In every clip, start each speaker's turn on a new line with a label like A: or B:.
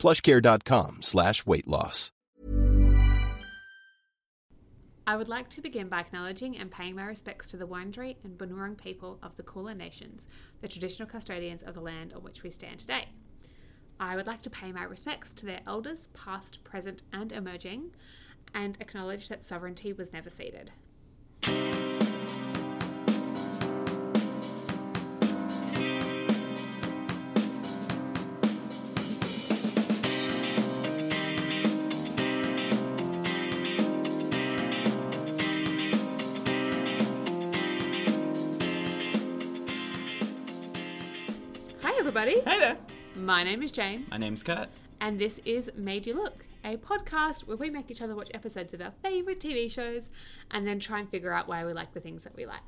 A: plushcare.com slash weight loss.
B: I would like to begin by acknowledging and paying my respects to the Wurundjeri and Bunurong people of the Kulin Nations, the traditional custodians of the land on which we stand today. I would like to pay my respects to their elders, past, present, and emerging, and acknowledge that sovereignty was never ceded. Everybody.
C: Hey there.
B: My name is Jane,
C: My name's Kurt.
B: and this is Made You Look, a podcast where we make each other watch episodes of our favourite TV shows and then try and figure out why we like the things that we like.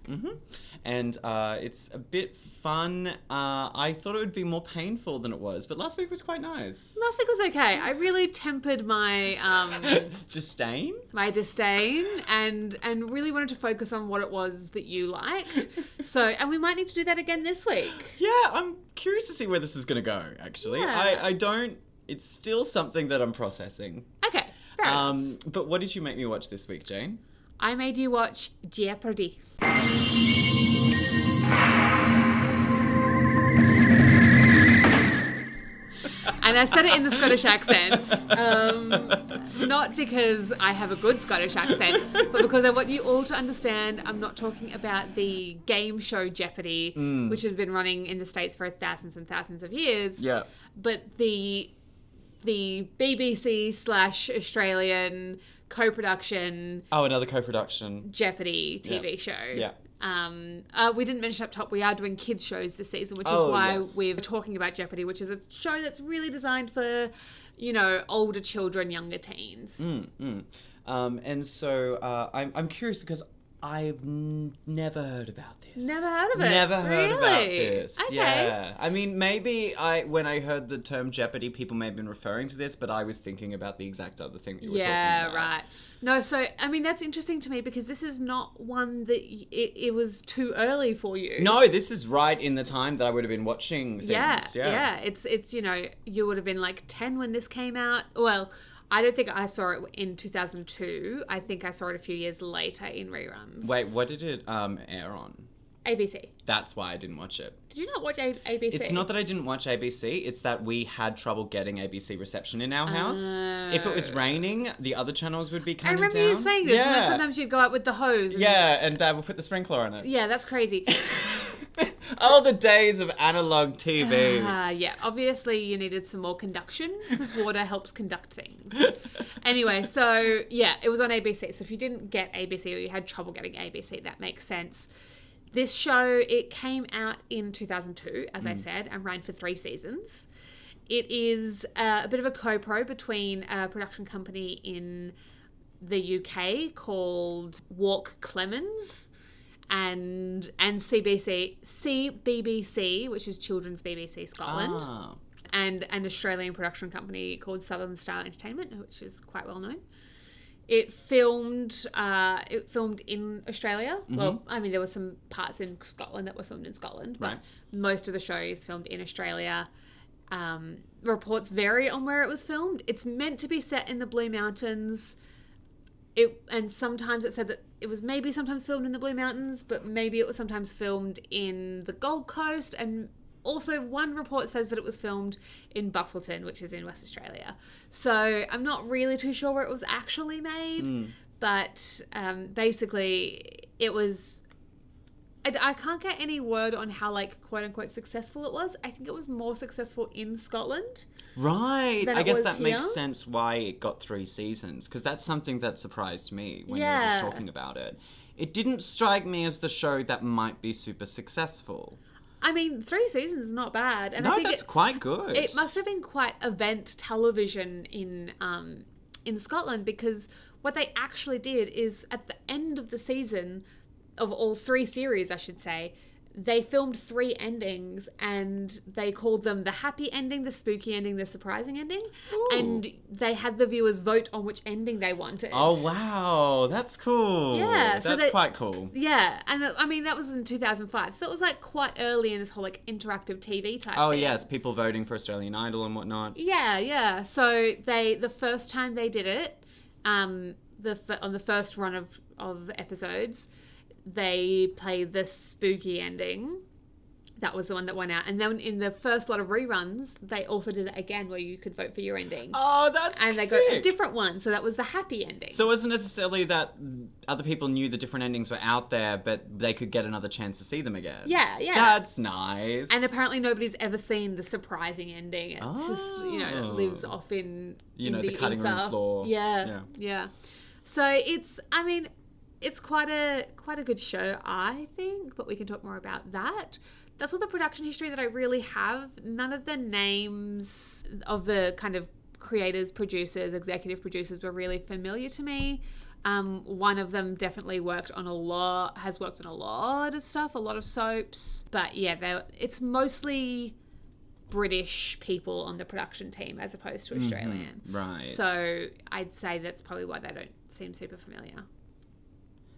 C: And uh, it's a bit fun. Uh, I thought it would be more painful than it was, but last week was quite nice.
B: Last week was okay. I really tempered my um,
C: Disdain?
B: my disdain and and really wanted to focus on what it was that you liked. So, and we might need to do that again this week.
C: Yeah, I'm curious to see where this is going to go, actually.
B: Yeah.
C: I, I don't. It's still something that I'm processing.
B: Okay, fair.
C: Um, but what did you make me watch this week, Jane?
B: I made you watch Jeopardy. And I said it in the Scottish accent, um, not because I have a good Scottish accent, but because I want you all to understand I'm not talking about the game show Jeopardy, which has been running in the States for thousands and thousands of years,
C: Yeah.
B: but the the BBC slash Australian co-production
C: Oh, another co-production.
B: Jeopardy TV
C: Yeah.
B: show.
C: Yeah.
B: Um, uh, we didn't mention up top we are doing kids shows this season, which is
C: Oh,
B: why
C: yes.
B: we're talking about Jeopardy, which is a show that's really designed for, you know, older children, younger teens.
C: Mm, mm. Um, and so uh, I'm, I'm curious because I've n- never heard about this.
B: Never heard of it?
C: Never heard about this.
B: Okay.
C: Yeah. I mean, maybe I when I heard the term Jeopardy, people may have been referring to this, but I was thinking about the exact other thing that you were
B: Yeah,
C: talking about.
B: Yeah, right. No, so I mean that's interesting to me because this is not one that y- it, it was too early for you.
C: No, this is right in the time that I would have been watching things.
B: Yeah,
C: Yeah.
B: yeah, It's it's you know you would have been like ten when this came out. Well, I don't think I saw it in two thousand two. I think I saw it a few years later in reruns.
C: Wait, what did it um, air on?
B: ABC.
C: That's why I didn't watch it.
B: Did you not watch A- ABC?
C: It's not that I didn't watch ABC, it's that we had trouble getting ABC reception in our house. if it was raining, the other channels would be
B: Oh. I
C: kind
B: remember
C: of down.
B: you saying this. And then
C: Yeah.
B: sometimes you'd go out with the hose. And,
C: yeah, and Dad would put the sprinkler on it.
B: Yeah, that's crazy.
C: oh, the days of analog TV.
B: Ah, yeah. Obviously, you needed some more conduction because water helps conduct things. anyway, so yeah, it was on ABC. So if you didn't get ABC or you had trouble getting ABC, that makes sense. This show it came out in 2002, as I said, and ran for three seasons. It is uh, a bit of a co-pro between a production company in the UK called Walk Clemens and and CBC CBBC, which is Children's BBC Scotland,
C: Ah.
B: and an Australian production company called Southern Star Entertainment, which is quite well known. It filmed uh, it filmed in Australia. Well, I mean, there were some parts in Scotland that were filmed in Scotland, but
C: Right.
B: most of the show is filmed in Australia. Um, reports vary on where it was filmed. It's meant to be set in the Blue Mountains. It and sometimes it said that it was maybe sometimes filmed in the Blue Mountains, but maybe it was sometimes filmed in the Gold Coast. And also, one report says that it was filmed in Busselton, which is in West Australia. So I'm not really too sure where it was actually made, but um, basically, it was. I, I can't get any word on how like quote unquote successful it was. I think it was more successful in Scotland.
C: Right. I guess that makes sense why it got three seasons because that's something that surprised me when you were just talking about it. It didn't strike me as the show that might be super successful.
B: I mean, three seasons is not bad, and I
C: no,
B: think
C: that's
B: it,
C: quite good.
B: it must have been quite event television in um, in Scotland because what they actually did is at the end of the season of all three series, I should say, they filmed three endings and they called them the happy ending, the spooky ending, the surprising ending. And they had the viewers vote on which ending they wanted.
C: Oh wow, that's cool.
B: Yeah, so
C: that's
B: that-
C: quite cool.
B: Yeah, and I mean that was in 2005, so that was like quite early in this whole like interactive TV type.
C: Oh
B: thing.
C: yes, people voting for Australian Idol and whatnot.
B: Yeah, yeah. So they the first time they did it, um, the on the first run of of episodes, they play the spooky ending. That was the one that went out, and then in the first lot of reruns, they also did it again, where you could vote for your ending,
C: Oh, that's
B: and they
C: sick.
B: got a different one. So that was the happy ending.
C: So it wasn't necessarily that other people knew the different endings were out there, but they could get another chance to see them again.
B: yeah, yeah.
C: That's nice.
B: and apparently nobody's ever seen the surprising ending. It's just you know it lives
C: Oh.
B: off in
C: You
B: in
C: know, the cutting room
B: ether.
C: floor.
B: Yeah,
C: Yeah.
B: yeah, So it's I mean it's quite a quite a good show I think, but we can talk more about that. That's all the production history that I really have. None of the names of the kind of creators, producers, executive producers were really familiar to me. Um, one of them definitely worked on a lot, has worked on a lot of stuff, a lot of soaps. But yeah, it's mostly British people on the production team as opposed to Australian.
C: right.
B: So I'd say that's probably why they don't seem super familiar.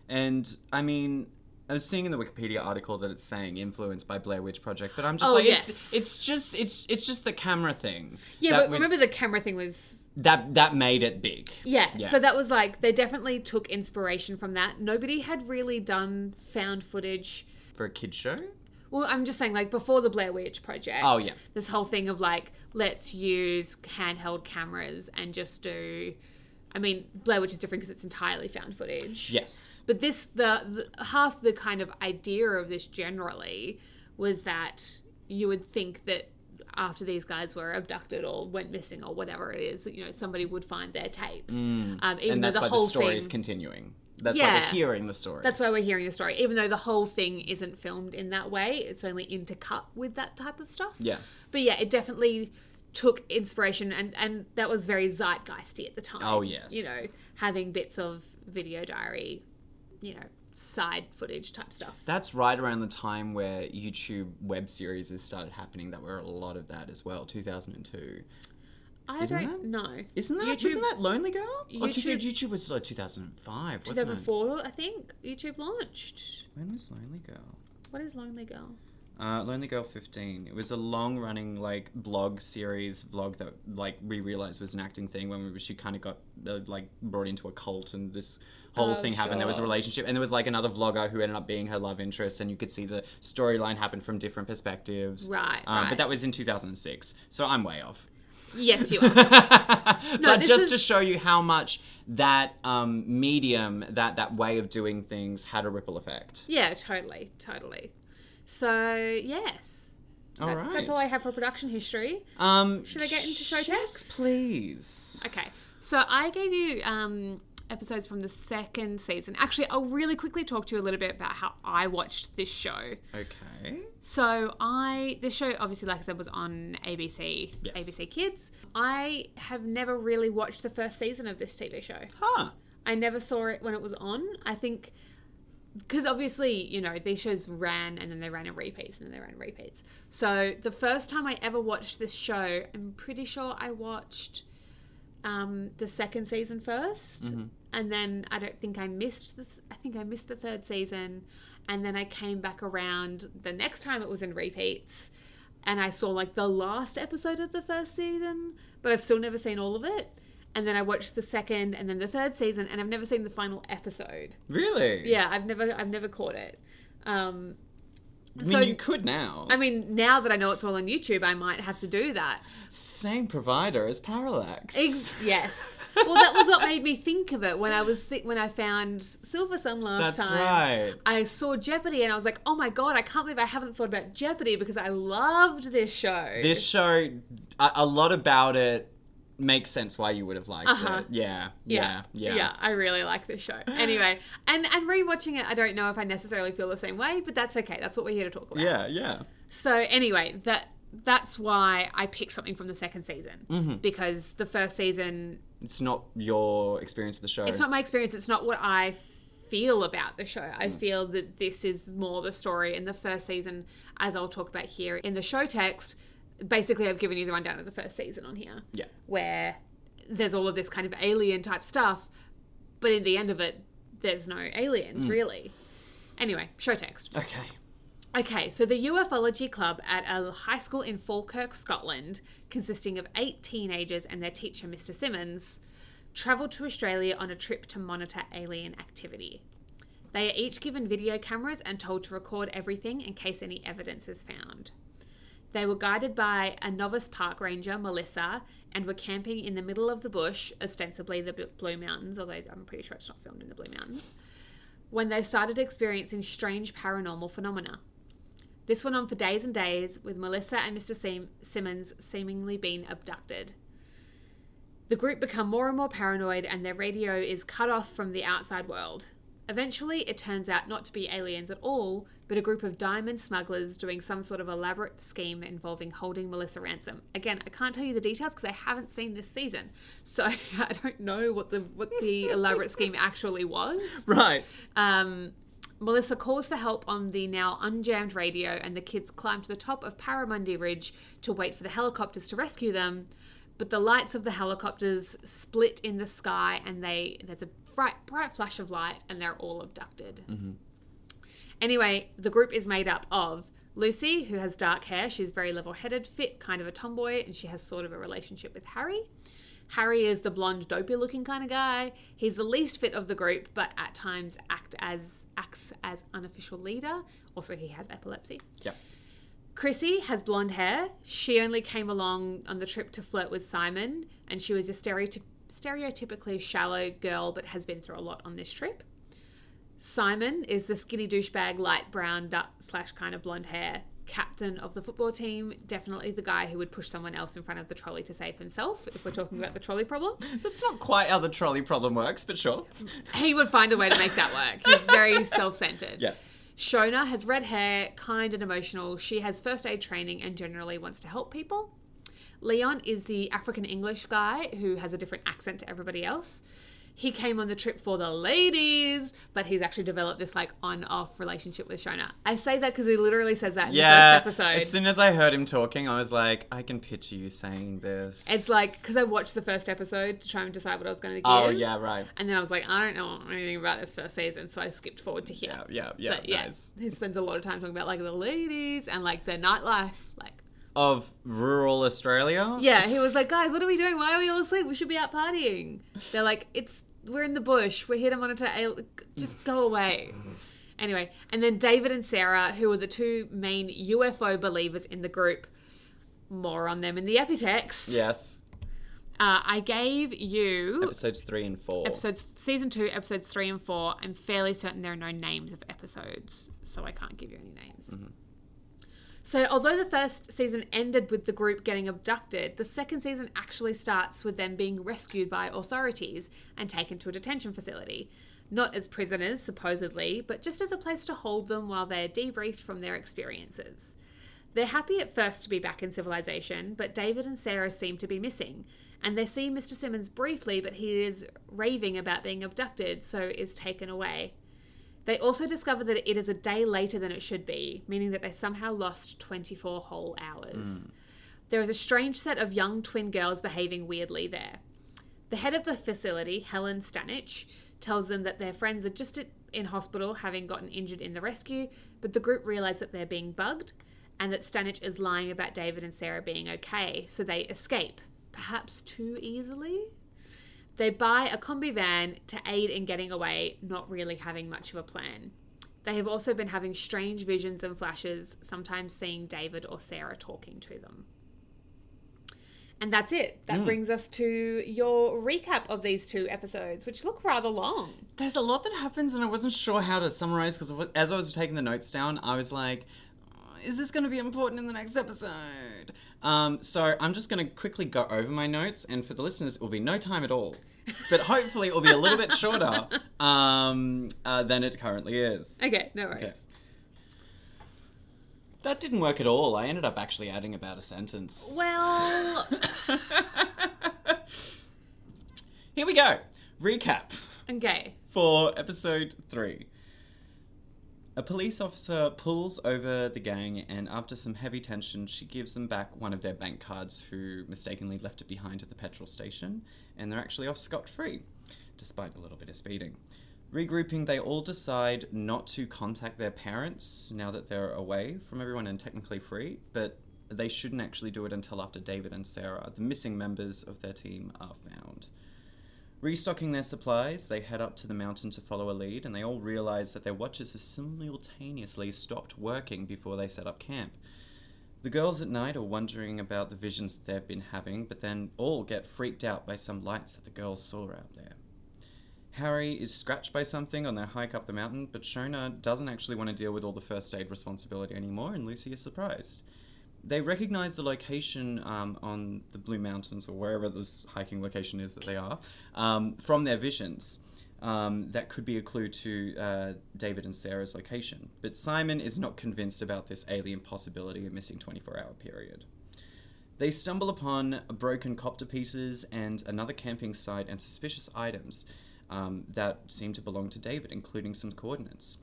C: And I mean, I was seeing in the Wikipedia article that it's saying influenced by Blair Witch Project, but I'm just
B: Oh,
C: like,
B: yes.
C: it's, it's just it's it's just the camera thing.
B: Yeah, but
C: was-
B: remember the camera thing was
C: that that made it big.
B: yeah,
C: Yeah.
B: So that was like they definitely took inspiration from that. Nobody had really done found footage.
C: For a kid show?
B: Well, I'm just saying, like before the Blair Witch Project.
C: Oh, yeah.
B: This whole thing of like let's use handheld cameras and just do. I mean, Blair Witch is different because it's entirely found footage.
C: Yes.
B: But this, the, the half the kind of idea of this generally was that you would think that after these guys were abducted or went missing or whatever it is, that you know somebody would find their tapes. Um, even
C: Mm. and
B: though the
C: why
B: whole
C: the story is continuing. That's why we're hearing the story.
B: that's why we're hearing the story. Even though the whole thing isn't filmed in that way, it's only intercut with that type of stuff.
C: yeah.
B: But yeah, it definitely took inspiration, and and that was very zeitgeisty at the time.
C: Oh, yes.
B: you know, having bits of video diary, you know, side footage type stuff.
C: That's right around the time where YouTube web series has started happening. That were a lot of that as well. 2002.
B: I
C: Isn't
B: don't
C: that-
B: know.
C: Isn't that
B: YouTube-
C: wasn't that Lonely Girl?
B: YouTube-
C: YouTube, YouTube was like 2005. Wasn't
B: 2004, I think YouTube launched.
C: When was Lonely Girl?
B: What is Lonely Girl?
C: Uh, Lonely Girl 15. It was a long running like blog series vlog that like we realized was an acting thing when we, she kind of got uh, like brought into a cult and this whole
B: Oh,
C: thing happened. There was a relationship and there was like another vlogger who ended up being her love interest and you could see the storyline happen from different perspectives.
B: Right,
C: Um,
B: right.
C: But that was in 2006, so I'm way off.
B: Yes, you are.
C: but just
B: is-
C: to show you how much that um, medium, that that way of doing things, had a ripple effect.
B: yeah, totally, totally. So yes,
C: All
B: that's,
C: right.
B: that's all I have for production history.
C: Um,
B: Should I get into show
C: Yes,
B: text?
C: please.
B: Okay, so I gave you um, episodes from the second season. Actually, I'll really quickly talk to you a little bit about how I watched this show.
C: Okay.
B: So I this show obviously like I said was on ABC
C: Yes.
B: ABC Kids. I have never really watched the first season of this TV show.
C: Huh.
B: I never saw it when it was on. I think because obviously, you know, these shows ran and then they ran in repeats and then they ran in repeats. So the first time I ever watched this show, I'm pretty sure I watched um, the second season 1st and then I don't think I missed the. Th- I think I missed the third season, and then I came back around the next time it was in repeats, and I saw like the last episode of the first season, but I've still never seen all of it. And then I watched the second and then the third season, and I've never seen the final episode.
C: Really?
B: Yeah, I've never, I've never caught it. Um,
C: I mean,
B: so
C: you could now.
B: I mean, now that I know it's all on YouTube, I might have to do that.
C: Same provider as Parallax.
B: Ex- yes. Well, that was what made me think of it when I was th- when I found Silver Sun last
C: That's
B: time.
C: That's right.
B: I saw Jeopardy and I was like, oh my god, I can't believe I haven't thought about Jeopardy because I loved this show.
C: This show, a, a lot about it makes sense why you would have liked
B: Uh-huh.
C: it. Yeah. Yeah. Yeah.
B: yeah I really like this show. Anyway, and and rewatching it, I don't know if I necessarily feel the same way, but that's okay. That's what we're here to talk about.
C: Yeah. Yeah.
B: So anyway, that that's why I picked something from the second season
C: Mm-hmm.
B: because the first season
C: It's not your experience of the show.
B: it's not my experience it's not what i feel about the show
C: Mm.
B: i feel that this is more the story in the first season as i'll talk about here in the show text basically i've given you the rundown of the first season on here
C: Yeah.
B: where there's all of this kind of alien type stuff but in the end of it there's no aliens mm. really anyway show text
C: Okay.
B: Okay, so the ufology club at a high school in Falkirk, Scotland, consisting of eight teenagers and their teacher, Mr. Simmons, travelled to Australia on a trip to monitor alien activity. They are each given video cameras and told to record everything in case any evidence is found. They were guided by a novice park ranger, Melissa, and were camping in the middle of the bush, ostensibly the Blue Mountains, although I'm pretty sure it's not filmed in the Blue Mountains, when they started experiencing strange paranormal phenomena. This went on for days and days, with Melissa and Mr. Sim- Simmons seemingly being abducted. The group become more and more paranoid, and their radio is cut off from the outside world. Eventually, it turns out not to be aliens at all, but a group of diamond smugglers doing some sort of elaborate scheme involving holding Melissa ransom. Again, I can't tell you the details because I haven't seen this season, so I don't know what the what the elaborate scheme actually was.
C: Right.
B: Um, Melissa calls for help on the now unjammed radio, and the kids climb to the top of Paramundi Ridge to wait for the helicopters to rescue them. But the lights of the helicopters split in the sky, and they there's a bright, bright flash of light, and they're all abducted. Anyway, the group is made up of Lucy, who has dark hair. She's very level headed, fit, kind of a tomboy, and she has sort of a relationship with Harry. Harry is the blonde, dopey looking kind of guy. He's the least fit of the group, but at times act as acts as unofficial leader. Also, he has epilepsy.
C: Yep.
B: Chrissy has blonde hair. She only came along on the trip to flirt with Simon, and she was a stereotyp- stereotypically shallow girl, but has been through a lot on this trip. Simon is the skinny douchebag, light brown duck slash kind of blonde hair captain of the football team. Definitely the guy who would push someone else in front of the trolley to save himself. If we're talking about the trolley problem,
C: That's not quite how the trolley problem works, but sure.
B: he would find a way to make that work. He's very self-centered.
C: Yes.
B: Shona has red hair, kind and emotional. She has first aid training and generally wants to help people. Leon is the African English guy who has a different accent to everybody else. He came on the trip for the ladies, but he's actually developed this like on-off relationship with Shona. I say that because he literally says that in
C: Yeah.
B: the first episode.
C: As soon as I heard him talking, I was like, I can picture you saying this.
B: It's like because I watched the first episode to try and decide what I was going to oh, give.
C: Oh yeah, right.
B: And then I was like, I don't know anything about this first season, so I skipped forward to here.
C: Yeah, yeah, yeah.
B: but yeah,
C: nice.
B: he spends a lot of time talking about like the ladies and like their nightlife. Like,
C: Of rural Australia.
B: yeah, he was like, guys, what are we doing? Why are we all asleep? We should be out partying. They're like, it's we're in the bush. We're here to monitor. Just go away. Anyway, and then David and Sarah, who are the two main UFO believers in the group. More on them in the epitext.
C: Yes.
B: Uh, I gave you
C: Episodes three and four.
B: episodes season two, episodes three and four. I'm fairly certain there are no names of episodes, so I can't give you any names. So, although the first season ended with the group getting abducted, the second season actually starts with them being rescued by authorities and taken to a detention facility. Not as prisoners, supposedly, but just as a place to hold them while they're debriefed from their experiences. They're happy at first to be back in civilization, but David and Sarah seem to be missing. And they see Mr. Simmons briefly, but he is raving about being abducted, so is taken away. They also discover that it is a day later than it should be, meaning that they somehow lost 24 whole hours. Hmm. There is a strange set of young twin girls behaving weirdly there. The head of the facility, Helen Stanich, tells them that their friends are just in hospital having gotten injured in the rescue, but the group realize that they're being bugged and that Stanich is lying about David and Sarah being okay, so they escape, perhaps too easily. They buy a combi van to aid in getting away, not really having much of a plan. They have also been having strange visions and flashes, sometimes seeing David or Sarah talking to them. And that's it. That hmm. brings us to your recap of these two episodes, which look rather long.
C: There's a lot that happens, and I wasn't sure how to summarize because as I was taking the notes down, I was like, "Is this going to be important in the next episode?" Um, so I'm just going to quickly go over my notes, and for the listeners, it will be no time at all. But hopefully, it will be a little bit shorter um, uh, than it currently is.
B: Okay, no worries.
C: Okay. That didn't work at all. I ended up actually adding about a sentence.
B: Well,
C: Here we go. Recap
B: okay.
C: for episode three. A police officer pulls over the gang, and after some heavy tension, she gives them back one of their bank cards who mistakenly left it behind at the petrol station, and they're actually off scot free, despite a little bit of speeding. Regrouping, they all decide not to contact their parents now that they're away from everyone and technically free, but they shouldn't actually do it until after David and Sarah, the missing members of their team, are found. Restocking their supplies, they head up to the mountain to follow a lead, and they all realize that their watches have simultaneously stopped working before they set up camp. The girls at night are wondering about the visions that they've been having, but then all get freaked out by some lights that the girls saw out there. Harry is scratched by something on their hike up the mountain, but Shona doesn't actually want to deal with all the first aid responsibility anymore, and Lucy is surprised. They recognize the location um, on the Blue Mountains, or wherever this hiking location is that they are, um, from their visions. Um, that could be a clue to uh, David and Sarah's location. But Simon is not convinced about this alien possibility of missing 24 hour period. They stumble upon broken copter pieces and another camping site and suspicious items um, that seem to belong to David, including some coordinates.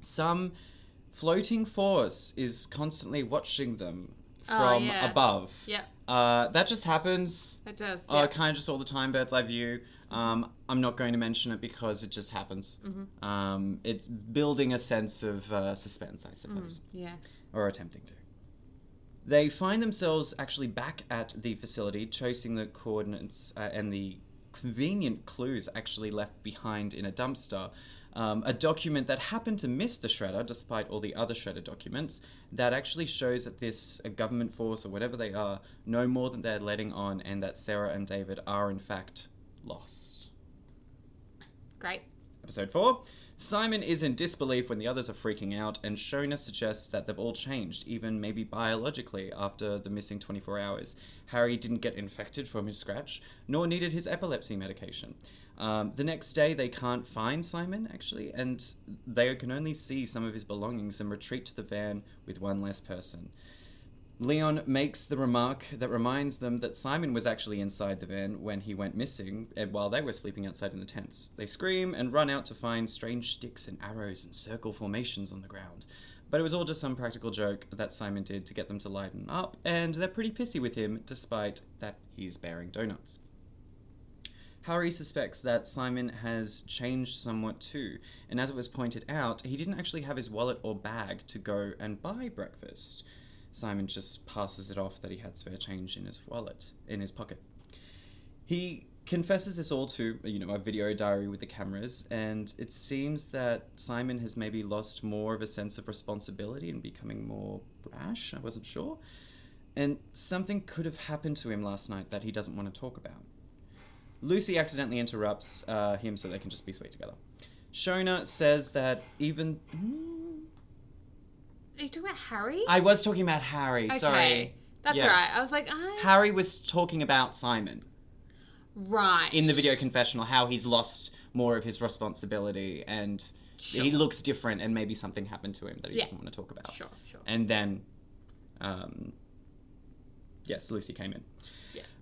C: Some floating force is constantly watching them
B: Oh,
C: from
B: yeah.
C: above.
B: Yeah,
C: Uh, that just happens.
B: it does.
C: Uh,
B: yeah.
C: kind of just all the time, bird's eye view. Um, I'm not going to mention it because it just happens.
B: Mm-hmm.
C: Um, it's building a sense of uh, suspense, I suppose,
B: yeah.
C: or attempting to. They find themselves actually back at the facility, chasing the coordinates uh, and the convenient clues actually left behind in a dumpster. Um, a document that happened to miss the shredder, despite all the other shredder documents, that actually shows that this government force or whatever they are know more than they're letting on, and that Sarah and David are in fact lost.
B: Great.
C: Episode 4. Simon is in disbelief when the others are freaking out, and Shona suggests that they've all changed, even maybe biologically, after the missing 24 hours. Harry didn't get infected from his scratch, nor needed his epilepsy medication. Um, the next day, they can't find Simon, actually, and they can only see some of his belongings and retreat to the van with one less person. Leon makes the remark that reminds them that Simon was actually inside the van when he went missing, and while they were sleeping outside in the tents. They scream and run out to find strange sticks and arrows and circle formations on the ground. But it was all just some practical joke that Simon did to get them to lighten up, and they're pretty pissy with him despite that he's bearing donuts. Harry suspects that Simon has changed somewhat too, and as it was pointed out, he didn't actually have his wallet or bag to go and buy breakfast. Simon just passes it off that he had spare change in his wallet, in his pocket. He confesses this all to, you know, a video diary with the cameras, and it seems that Simon has maybe lost more of a sense of responsibility and becoming more brash. I wasn't sure. And something could have happened to him last night that he doesn't want to talk about. Lucy accidentally interrupts uh, him so they can just be sweet together. Shona says that even. Hmm,
B: Are you talking about Harry?
C: I was talking about Harry,
B: okay.
C: sorry.
B: That's
C: Yeah.
B: right. I was like, I.
C: Harry was talking about Simon
B: right.
C: in the video confessional, how he's lost more of his responsibility and he looks different and maybe something happened to him that he
B: Yeah.
C: doesn't want to talk about.
B: Sure, sure.
C: And then, um, yes, Lucy came in.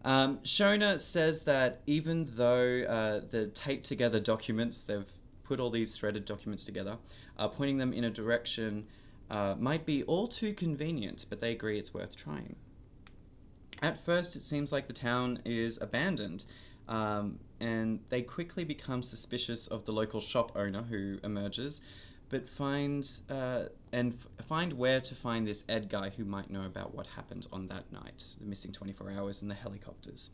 C: Um, Shona says that even though uh, the taped together documents, they've put all these threaded documents together, uh, pointing them in a direction uh, might be all too convenient, but they agree it's worth trying. At first, it seems like the town is abandoned, um, and they quickly become suspicious of the local shop owner who emerges, but find uh, and f- find where to find this Ed guy who might know about what happened on that night, the missing 24 hours and the helicopters.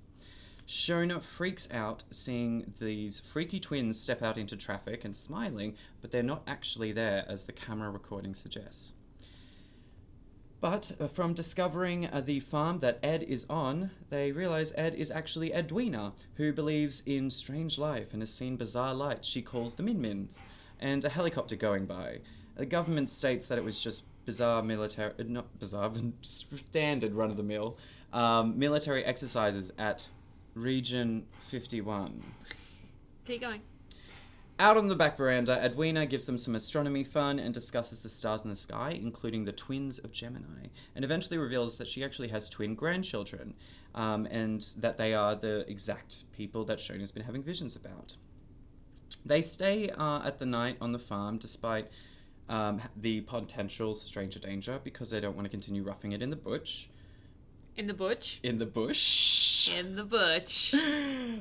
C: Shona freaks out seeing these freaky twins step out into traffic and smiling, but they're not actually there as the camera recording suggests. But uh, from discovering uh, the farm that Ed is on, they realize Ed is actually Edwina, who believes in strange life and has seen bizarre lights she calls the Min Mins, and a helicopter going by. The government states that it was just bizarre military, uh, not bizarre, but standard run of the mill um, military exercises at Region 51.
B: Keep going.
D: out on the back veranda, Edwina gives them some astronomy fun and discusses the stars in the sky, including the twins of Gemini, and eventually reveals that she actually has twin grandchildren, um, and that they are the exact people that Shona has been having visions about. They stay uh, at the night on the farm despite um, the potential stranger danger because they don't want to continue roughing it in the bush.
B: In the butch.
D: In the bush.
B: In the butch.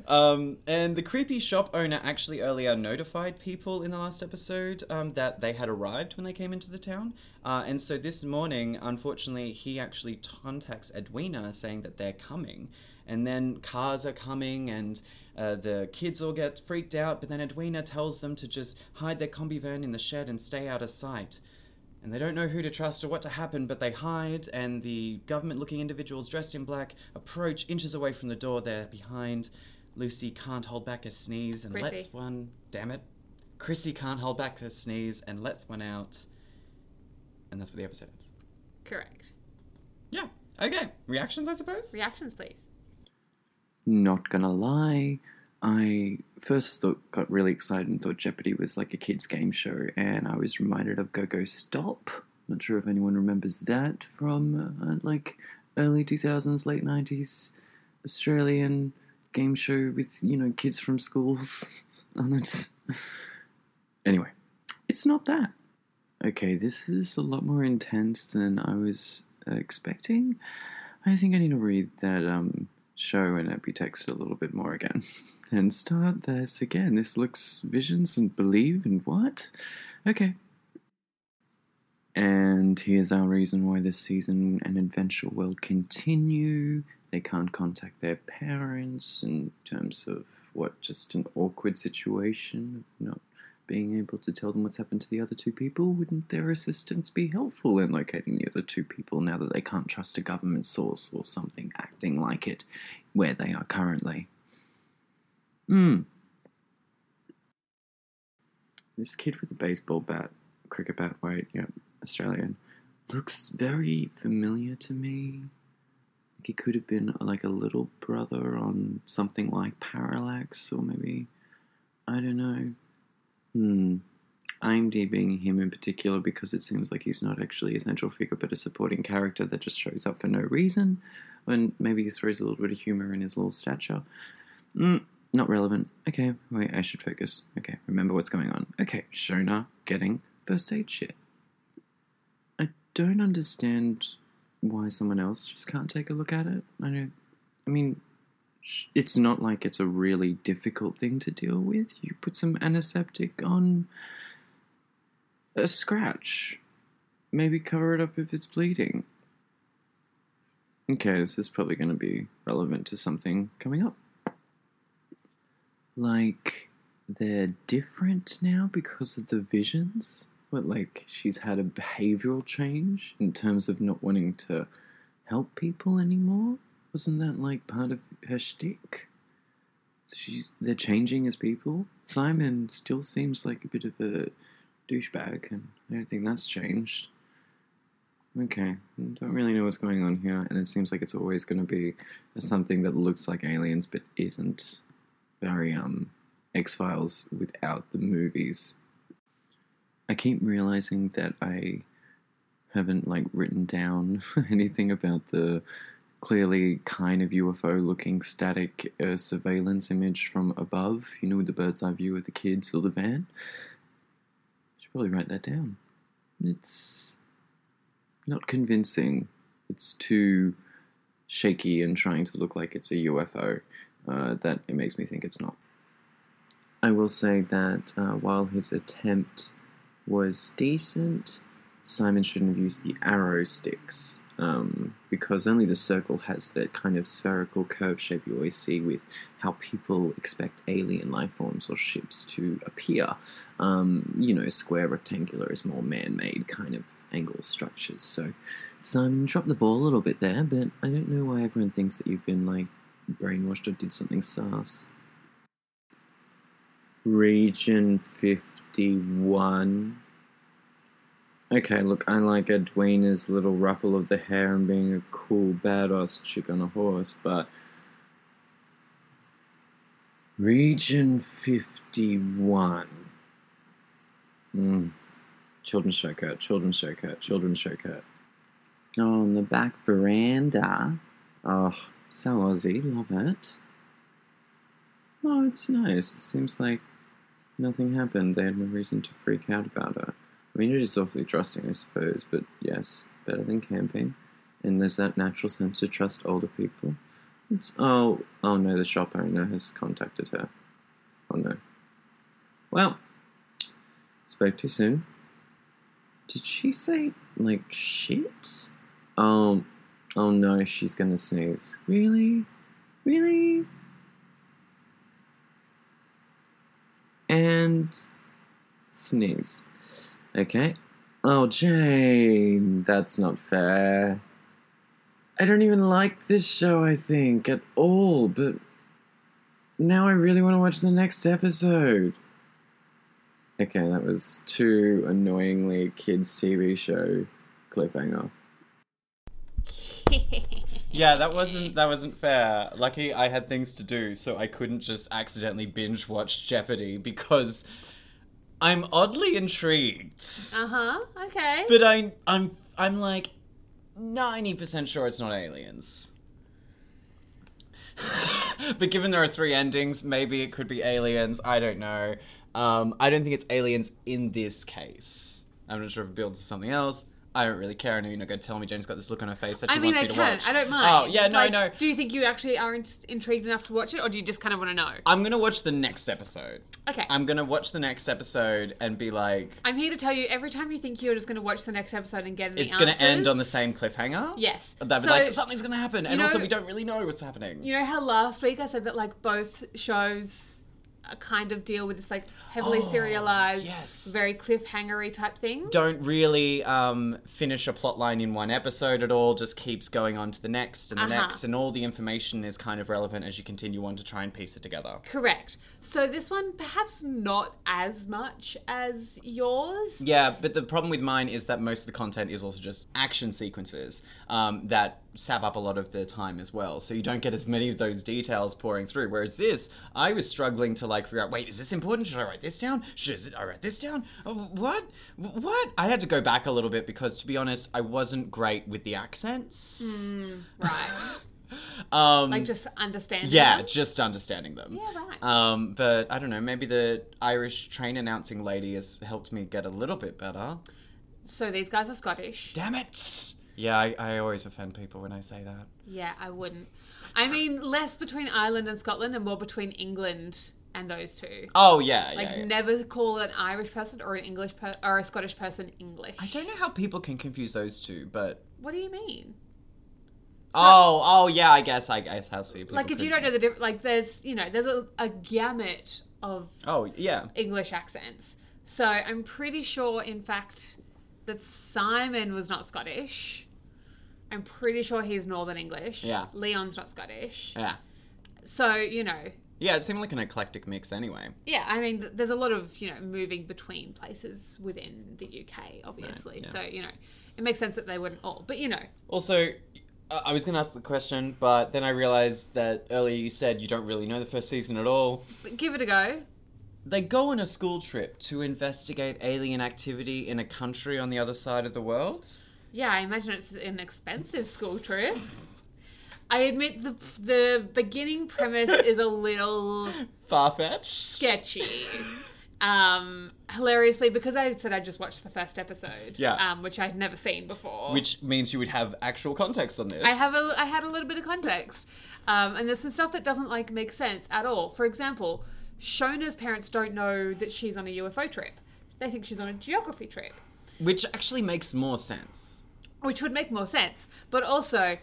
D: Um, and the creepy shop owner actually earlier notified people in the last episode um, that they had arrived when they came into the town. Uh, and so this morning, unfortunately, he actually contacts Edwina saying that they're coming. And then cars are coming, and uh, the kids all get freaked out. But then Edwina tells them to just hide their combi van in the shed and stay out of sight and they don't know who to trust or what to happen, but they hide, and the government looking individuals dressed in black approach inches away from the door. They're behind. Lucy can't hold back a sneeze and
B: Chrissy.
D: lets one. Damn it. Chrissy can't hold back a sneeze and lets one out. And that's where the episode ends.
B: Correct.
D: Yeah. Okay. Reactions, I suppose?
B: Reactions, please.
C: Not gonna lie, I first thought got really excited and thought Jeopardy was like a kids' game show, and I was reminded of Go Go Stop. Not sure if anyone remembers that from uh, like early 2000s, late 90s Australian game show with you know kids from schools on it. Anyway, it's not that. Okay, this is a lot more intense than I was uh, expecting. I think I need to read that um, show and epitext a little bit more again. and start this again. This looks visions and believe and what? Okay. And here's our reason why this season and adventure will continue. They can't contact their parents in terms of what, just an awkward situation not being able to tell them what's happened to the other two people. Wouldn't their assistance be helpful in locating the other two people now that they can't trust a government source or something acting like it where they are currently? Hmm. This kid with the baseball bat, cricket bat, wait, yeah, Australian, looks very familiar to me. He could have been like a little brother on something like Parallax, or maybe, I don't know. Hmm. IMDbing him in particular because it seems like he's not actually a central figure but a supporting character that just shows up for no reason. And maybe he throws a little bit of humor in his little stature. Hmm. Not relevant. Okay, wait, I should focus. Okay, remember what's going on. Okay, Shona getting first aid shit. I don't understand why someone else just can't take a look at it. I don't. I mean, it's not like it's a really difficult thing to deal with. You put some antiseptic on a scratch. Maybe cover it up if it's bleeding. Okay, this is probably going to be relevant to something coming up like they're different now because of the visions. What, like she's had a behavioral change in terms of not wanting to help people anymore? Wasn't that like part of her shtick? She's they're changing as people. Simon still seems like a bit of a douchebag, and I don't think that's changed. Okay, don't really know what's going on here, and it seems like it's always going to be something that looks like aliens but isn't very um X Files without the movies. I keep realizing that I haven't like written down anything about the clearly kind of UFO looking static uh, surveillance image from above, you know, with the bird's eye view of the kids or the van. Should probably write that down. It's not convincing. It's too shaky and trying to look like it's a UFO uh, that it makes me think it's not. I will say that uh, while his attempt was decent, Simon shouldn't have used the arrow sticks um, because only the circle has that kind of spherical curve shape you always see with how people expect alien life forms or ships to appear. Um, you know, square, rectangular is more man made kind of angle structures. So Simon dropped the ball a little bit there, but I don't know why everyone thinks that you've been like brainwashed or did something sus. Region 51. Okay, look, I like Edwina's little ruffle of the hair and being a cool badass chick on a horse, but.
E: Region 51. Mm. Children's Kurt, children's Kurt, children's show Kurt. Oh, on the back veranda. Oh, so Aussie, love it. Oh, it's nice. It seems like nothing happened. They had no reason to freak out about her. I mean, it is awfully trusting, I suppose, but yes, better than camping. And there's that natural sense to trust older people. It's oh oh no, the shop owner has contacted her. Oh no. Well, spoke too soon. Did she say like shit? Oh, oh no, she's gonna sneeze. Really, really. And sneeze. Okay. Oh, Jane, that's not fair. I don't even like this show, I think, at all, but now I really want to watch the next episode. Okay, that was too annoyingly kids' TV show cliffhanger.
C: Yeah, that wasn't that wasn't fair. Lucky I had things to do, so I couldn't just accidentally binge watch Jeopardy because I'm oddly intrigued.
B: Uh huh. Okay.
C: But I I'm I'm like 90% sure it's not aliens. but given there are three endings, maybe it could be aliens. I don't know. Um, I don't think it's aliens in this case. I'm not sure if it builds to something else. I don't really care. I know you're not going to tell me Jane's got this look on her face that she
B: I mean,
C: wants
B: I
C: me to
B: can.
C: watch.
B: I don't oh, mind.
C: Oh, yeah, no,
B: Like,
C: no.
B: Do you think you actually are in- intrigued enough to watch it, or do you just kind of want to know?
C: I'm going to watch the next episode.
B: Okay.
C: I'm going to watch the next episode and be like,
B: I'm here to tell you every time you think you're just going to watch the next episode and get any
C: it's going to end on the
B: answers-
C: same cliffhanger?
B: Yes.
C: They'll be
B: So,
C: like, something's going to happen. And
B: know-
C: also, we don't really know what's happening.
B: You know how last week I said that like both shows uh, kind of deal with this like heavily
C: Oh,
B: serialized,
C: yes.
B: very cliffhangery type thing.
C: don't really um, finish a plot line in one episode at all, just keeps going on to the next and the
B: Uh-huh.
C: next, and all the information is kind of relevant as you continue on to try and piece it together.
B: Correct. So this one perhaps not as much as yours.
C: Yeah, but the problem with mine is that most of the content is also just action sequences um, that sap up a lot of the time as well. So you don't get as many of those details pouring through. Whereas this, I was struggling to like figure out, wait, is this important? Should I write this down? Should I write this down? Oh, what? What? I had to go back a little bit because, to be honest, I wasn't great with the accents.
B: Right.
C: Um,
B: like just understanding.
C: yeah,
B: them.
C: just understanding them.
B: Yeah, right.
C: Um, but I don't know. Maybe the Irish train announcing lady has helped me get a little bit better.
B: So these guys are Scottish.
C: Damn it! Yeah, I, I always offend people when I say that.
B: Yeah, I wouldn't. I mean, less between Ireland and Scotland and more between England and those two.
C: Oh yeah,
B: Like,
C: yeah. yeah.
B: never call an Irish person or an English per- or a Scottish person English.
C: I don't know how people can confuse those two, but
B: What do you mean?
C: oh, oh yeah, I guess I guess how see people.
B: Like, if you don't know the difference, like, there's you know, there's a, a gamut of
C: Oh yeah,
B: English accents. So I'm pretty sure, in fact, that Simon was not Scottish. I'm pretty sure he's Northern English.
C: Yeah.
B: Leon's not Scottish.
C: yeah,
B: So you know,
C: yeah. It seemed like an eclectic mix anyway.
B: yeah. I mean, th- there's a lot of you know moving between places within the UK, obviously.
C: yeah.
B: So you know, it makes sense that they wouldn't all. But you know,
C: Also, uh, I was going to ask the question, but then I realized that earlier you said you don't really know the first season at all.
B: but give it a go.
C: They go on a school trip to investigate alien activity in a country on the other side of the world.
B: Yeah, I imagine it's an expensive school trip. I admit the the beginning premise is a little
C: Far fetched.
B: sketchy. Um, hilariously, because I said I just watched the first episode,
C: Yeah.
B: um, which I'd never seen before.
C: Which means you would have actual context on this.
B: I have a, I had a little bit of context, um, and there's some stuff that doesn't like make sense at all. For example, Shona's parents don't know that she's on a UFO trip; they think she's on a geography trip,
C: Which actually makes more sense.
B: which would make more sense. But also,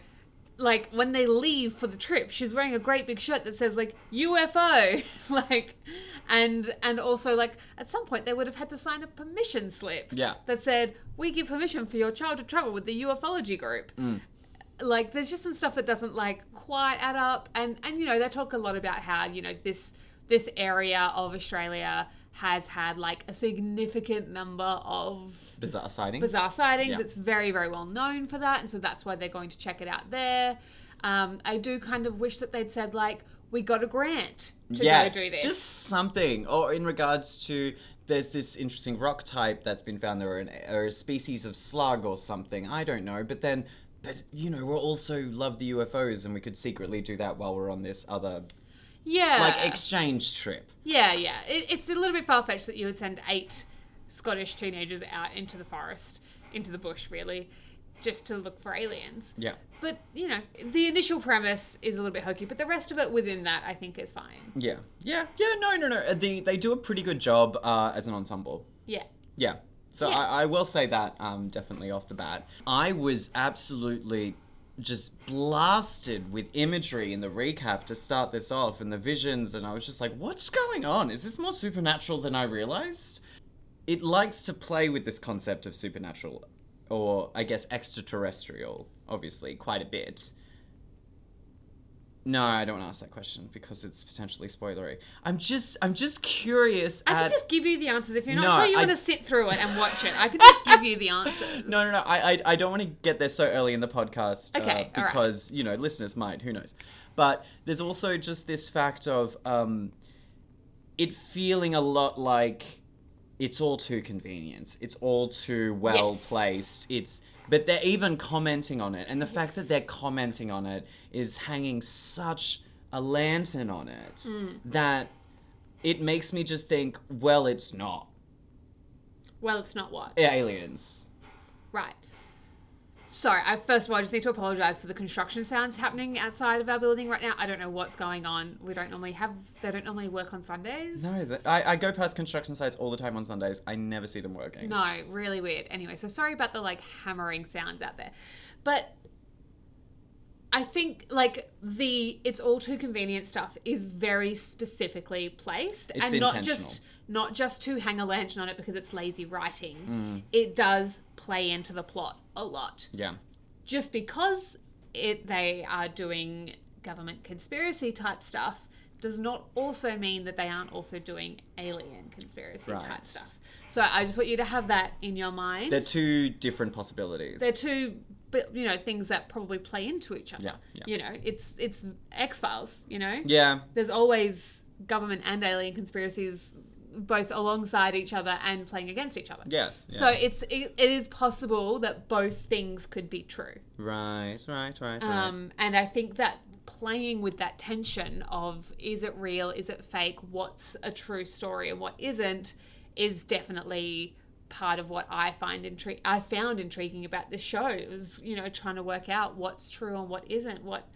B: like when they leave for the trip, she's wearing a great big shirt that says like UFO, like, and and also like at some point they would have had to sign a permission slip
C: Yeah.
B: that said we give permission for your child to travel with the ufology group. Mm. Like there's just some stuff that doesn't like quite add up. And and you know they talk a lot about how you know this this area of australia has had like a significant number of
C: Bizarre sightings.
B: bizarre sightings.
C: Yeah.
B: It's very, very well known for that, and so that's why they're going to check it out there. Um, I do kind of wish that they'd said like, "We got a grant to
C: yes,
B: go do this.
C: just something. Or in regards to there's this interesting rock type that's been found there, or, an, or a species of slug or something. I don't know. But then, but you know, we also love the UFOs, and we could secretly do that while we're on this other
B: yeah,
C: like exchange trip.
B: Yeah, yeah. It, it's a little bit far fetched that you would send eight Scottish teenagers out into the forest, into the bush, really, just to look for aliens.
C: Yeah.
B: But, you know, the initial premise is a little bit hokey, but the rest of it within that, I think, is fine.
C: Yeah. Yeah. Yeah. No. No. No. Uh, The, they do a pretty good job uh, as an ensemble.
B: Yeah.
C: Yeah. So
B: Yeah.
C: I, I will say that um, definitely off the bat. I was absolutely just blasted with imagery in the recap to start this off and the visions, and I was just like, what's going on? Is this more supernatural than I realized? It likes to play with this concept of supernatural, or I guess extraterrestrial, obviously, quite a bit. No, I don't want to ask that question because it's potentially spoilery. I'm just, I'm just curious.
B: I
C: at...
B: can just give you the answers. If you're not
C: No,
B: sure you
C: I-
B: want to sit through it and watch it, I can just give you the answers.
C: No, no, no. I, I, I don't want to get there so early in the podcast. uh,
B: Okay, right.
C: because you know listeners might. Who knows? But there's also just this fact of um, it feeling a lot like it's all too convenient. It's all too well
B: Yes.
C: placed. It's but they're even commenting on it, and the fact that they're commenting on it is hanging such a lantern on it
B: Hmm.
C: that it makes me just think, well, it's not
B: Well, it's not what.
C: aliens.
B: Right. Sorry, I first of all I just need to apologise for the construction sounds happening outside of our building right now. I don't know what's going on. We don't normally have they don't normally work on Sundays.
C: No, th- I, I go past construction sites all the time on Sundays. I never see them working.
B: No, really weird. Anyway, so sorry about the like hammering sounds out there. But I think like the it's all too convenient stuff is very specifically placed
C: It's
B: and not just not just to hang a lantern on it because it's lazy writing.
C: Mm.
B: It does play into the plot a lot.
C: Yeah.
B: just because it they are doing government conspiracy type stuff does not also mean that they aren't also doing alien conspiracy type
C: Right.
B: stuff. So I just want you to have that in your mind.
C: They're two different possibilities.
B: They're two, you know, things that probably play into each other.
C: Yeah, yeah.
B: You know, it's it's X Files. You know,
C: Yeah.
B: there's always government and alien conspiracies both alongside each other and playing against each other.
C: Yes.
B: So it's it, it is possible that both things could be true.
C: Right, right, right, right.
B: Um, and I think that playing with that tension of is it real, is it fake, what's a true story and what isn't, is definitely part of what I find intri- I found intriguing about this show. It was you know trying to work out what's true and what isn't. What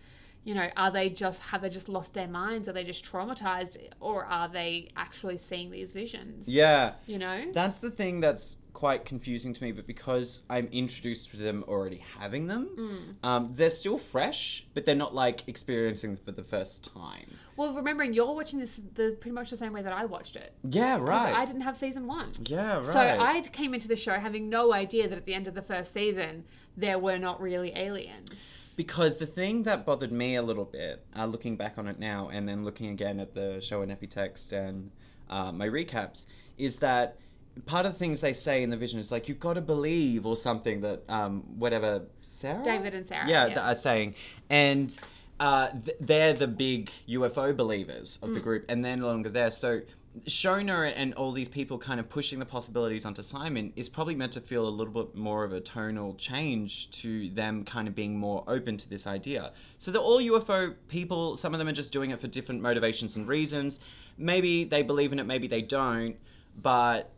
B: you know are they just have they just lost their minds? Are they just traumatized, or are they actually seeing these visions?
C: yeah.
B: You know.
C: That's the thing that's quite confusing to me, but because I'm introduced to them already having them,
B: Mm.
C: um, they're still fresh, but they're not like experiencing for the first time.
B: well, remembering you're watching this the pretty much the same way that I watched it.
C: Yeah, right.
B: I didn't have season one.
C: Yeah, right.
B: So I came into the show having no idea that at the end of the first season there were not really aliens.
C: Because the thing that bothered me a little bit, uh, looking back on it now, and then looking again at the show in Epitext and uh, my recaps, is that part of the things they say in the vision is like you've got to believe or something that um, whatever Sarah,
B: David and Sarah,
C: yeah,
B: yeah.
C: that are saying, and uh, th- they're the big UFO believers of the
B: Mm.
C: group, and they're no longer there. So Shona and all these people kind of pushing the possibilities onto Simon is probably meant to feel a little bit more of a tonal change to them kind of being more open to this idea. So they're all UFO people. Some of them are just doing it for different motivations and reasons. Maybe they believe in it, maybe they don't. But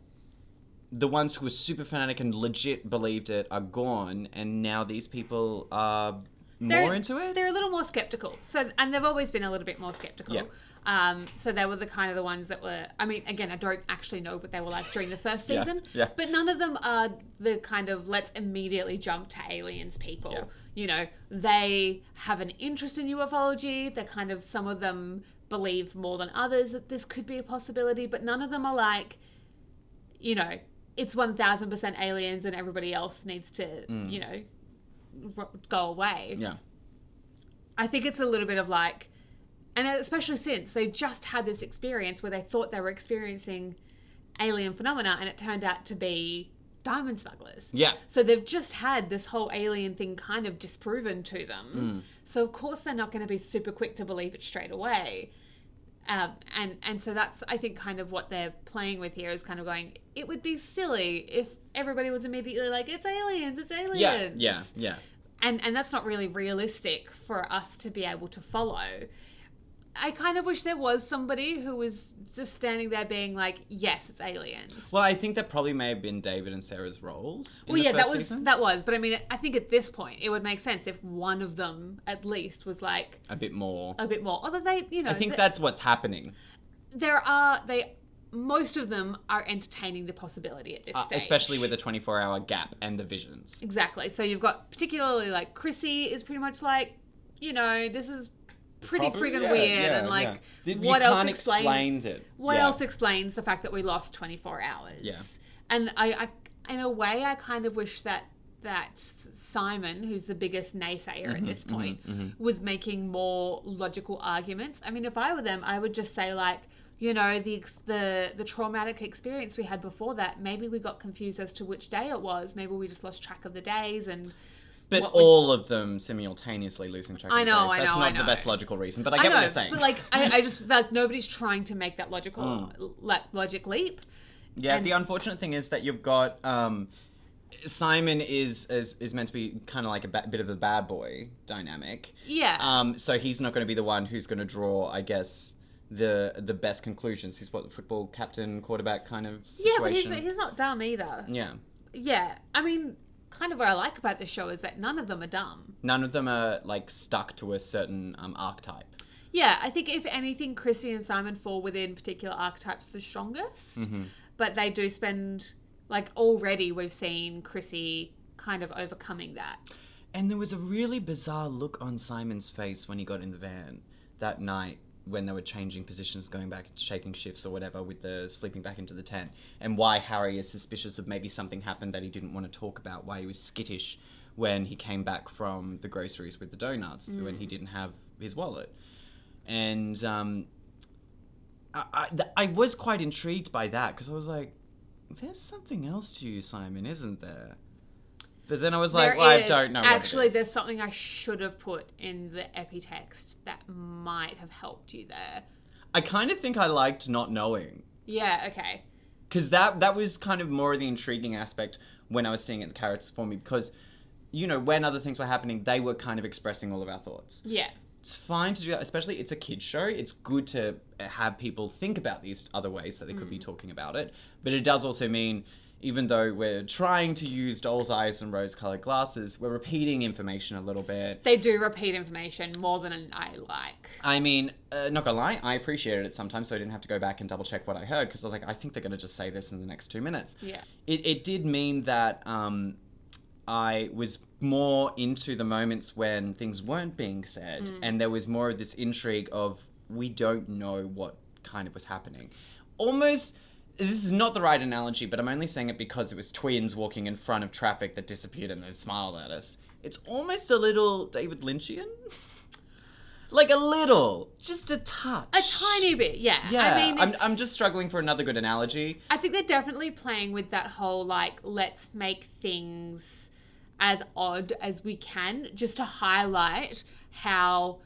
C: the ones who were super fanatic and legit believed it are gone, and now these people are more
B: They're-
C: into it.
B: They're a little more skeptical. So and they've always been a little bit more skeptical.
C: Yeah.
B: Um, so they were the kind of the ones that were. I mean, again, I don't actually know what they were like during the first season.
C: Yeah, yeah.
B: But none of them are the kind of let's immediately jump to aliens people.
C: Yeah.
B: You know, they have an interest in ufology. They're kind of some of them believe more than others that this could be a possibility, but none of them are like, you know, it's one thousand percent aliens and everybody else needs to, mm. you know, r- go away.
C: yeah.
B: I think it's a little bit of like, and especially since they just had this experience where they thought they were experiencing alien phenomena and it turned out to be diamond smugglers.
C: Yeah.
B: So they've just had this whole alien thing kind of disproven to them. Mm. So of course they're not going to be super quick to believe it straight away. Um, and and so that's I think kind of what they're playing with here is kind of going. It would be silly if everybody was immediately like, "It's aliens! It's aliens!"
C: Yeah, yeah, yeah.
B: and and that's not really realistic for us to be able to follow. I kind of wish there was somebody who was just standing there being like, "Yes, it's aliens."
C: Well, I think that probably may have been David and Sarah's roles.
B: Well,
C: the
B: yeah, that was
C: season.
B: that was, but I mean, I think at this point it would make sense if one of them at least was like
C: a bit more.
B: a bit more. Although they, you know,
C: I think
B: th-
C: that's what's happening,
B: there are they most of them are entertaining the possibility at this
C: uh,
B: stage,
C: especially with the 24-hour gap and the visions.
B: exactly. So you've got particularly like Chrissy is pretty much like, you know, this is pretty
C: Probably-
B: friggin'
C: yeah,
B: weird,
C: yeah,
B: and like,
C: yeah. You
B: what else explain-
C: explain it.
B: What else explains the fact that we lost 24 hours?
C: Yeah.
B: And I, I, in a way, I kind of wish that that Simon, who's the biggest naysayer
C: Mm-hmm,
B: at this point, was making more logical arguments. I mean, if I were them, I would just say like, you know, the the the traumatic experience we had before that. Maybe we got confused as to which day it was. Maybe we just lost track of the days and.
C: But all of them simultaneously losing track of
B: I know. I
C: That's not
B: I
C: the best logical reason, but I
B: I
C: get
B: know,
C: what you're saying.
B: but like, I, I just like nobody's trying to make that logical like logic leap.
C: Yeah,
B: And-
C: the unfortunate thing is that you've got um, Simon is, is is meant to be kind of like a ba- bit of a bad boy dynamic.
B: Yeah.
C: Um, so he's not going to be the one who's going to draw, I guess, the the best conclusions. He's what the football captain, quarterback kind of
B: Yeah, but he's he's not dumb either.
C: yeah.
B: Yeah, I mean, kind of what I like about the show is that none of them are dumb.
C: None of them are like stuck to a certain um, archetype.
B: Yeah, I think if anything, Chrissy and Simon fall within particular archetypes the strongest. But they do spend like already we've seen Chrissy kind of overcoming that.
C: And there was a really bizarre look on Simon's face when he got in the van that night when they were changing positions, going back shaking shifts or whatever with the sleeping back into the tent, and why Harry is suspicious of maybe something happened that he didn't want to talk about, why he was skittish when he came back from the groceries with the donuts when he didn't have his wallet. And um, I, I, th- I was quite intrigued by that because I was like, there's something else to you, Simon, isn't there? But then I was like, well, I don't know.
B: Actually, there's something I should have put in the epitext that might have helped you there.
C: I kind of think I liked not knowing
B: Yeah, okay.
C: because that that was kind of more of the intriguing aspect when I was seeing it the characters for me because you know when other things were happening they were kind of expressing all of our thoughts.
B: Yeah.
C: It's fine to do that, especially it's a kids show. It's good to eh, have people think about these other ways that they could be mm. talking about it, but it does also mean. Even though we're trying to use doll's eyes and rose-colored glasses, we're repeating information a little bit.
B: They do repeat information more than I like.
C: I mean, uh, not gonna lie, I appreciated it sometimes, so I didn't have to go back and double check what I heard because I was like, I think they're gonna just say this in the next two minutes.
B: Yeah.
C: It, it did mean that um, I was more into the moments when things weren't being said, and there was more of this intrigue of we don't know what kind of was happening. Almost. This is not the right analogy, but I'm only saying it because it was twins walking in front of traffic that disappeared and they smiled at us. It's almost a little David Lynchian. like a little, just a touch.
B: A tiny bit, yeah.
C: Yeah,
B: I mean,
C: I'm,
B: it's-
C: I'm just struggling for another good analogy.
B: I think they're definitely playing with that whole like let's make things as odd as we can just to highlight how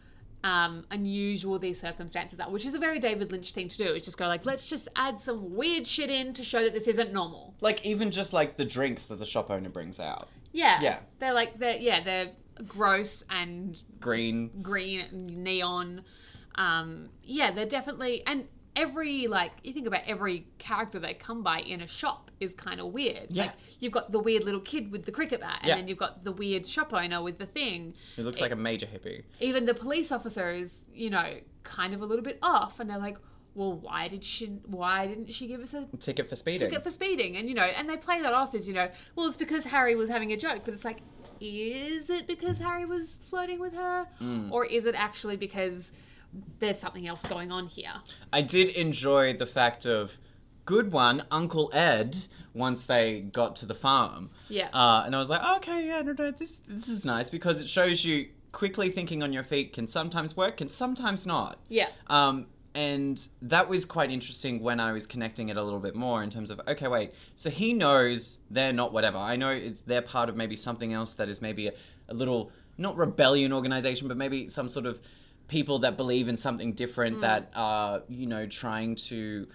B: um, unusual these circumstances are, which is a very David Lynch thing to do. Is just go like let's just add some weird shit in to show that this isn't normal.
C: Like even just like the drinks that the shop owner brings out.
B: Yeah,
C: Yeah.
B: They're like they're yeah they're gross and
C: Green.
B: green and neon. Um, yeah, they're definitely and every like you think about every character they come by in a shop is kind of weird.
C: Yeah.
B: Like you've got the weird little kid with the cricket bat, and
C: Yeah.
B: then you've got the weird shop owner with the thing.
C: It looks like a major hippie.
B: Even the police officer is, you know, kind of a little bit off, and they're like, "Well, why did she? Why didn't she give us a
C: Ticket for speeding.
B: ticket for speeding?" And you know, and they play that off as you know, well, it's because Harry was having a joke, but it's like, is it because Harry was flirting with her,
C: Mm.
B: or is it actually because there's something else going on here?
C: I did enjoy the fact of good one, Uncle Ed. Once they got to the farm,
B: Yeah.
C: uh, and I was like, oh, okay, yeah, no, no, this this is nice because it shows you quickly thinking on your feet can sometimes work, can sometimes not.
B: Yeah.
C: Um, and that was quite interesting when I was connecting it a little bit more in terms of okay, wait, so he knows they're not whatever. I know it's they're part of maybe something else that is maybe a, a little not rebellion organization, but maybe some sort of people that believe in something different that are, you know, trying to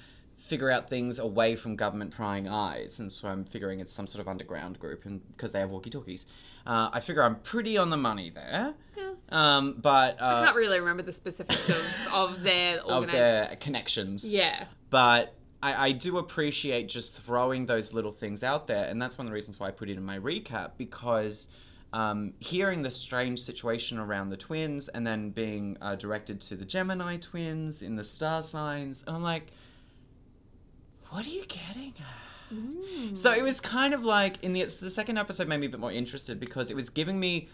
C: figure out things away from government prying eyes. And so I'm figuring it's some sort of underground group and because they have walkie talkies. Uh, I figure I'm pretty on the money there.
B: Yeah.
C: Um, but uh,
B: I can't really remember the specifics of, of their
C: of their connections.
B: Yeah.
C: But I, I do appreciate just throwing those little things out there, and that's one of the reasons why I put it in my recap because um, hearing the strange situation around the twins and then being uh, directed to the Gemini twins in the star signs, and I'm like, what are you getting at? Mm. So it was kind of like in the the second episode made me a bit more interested because it was giving me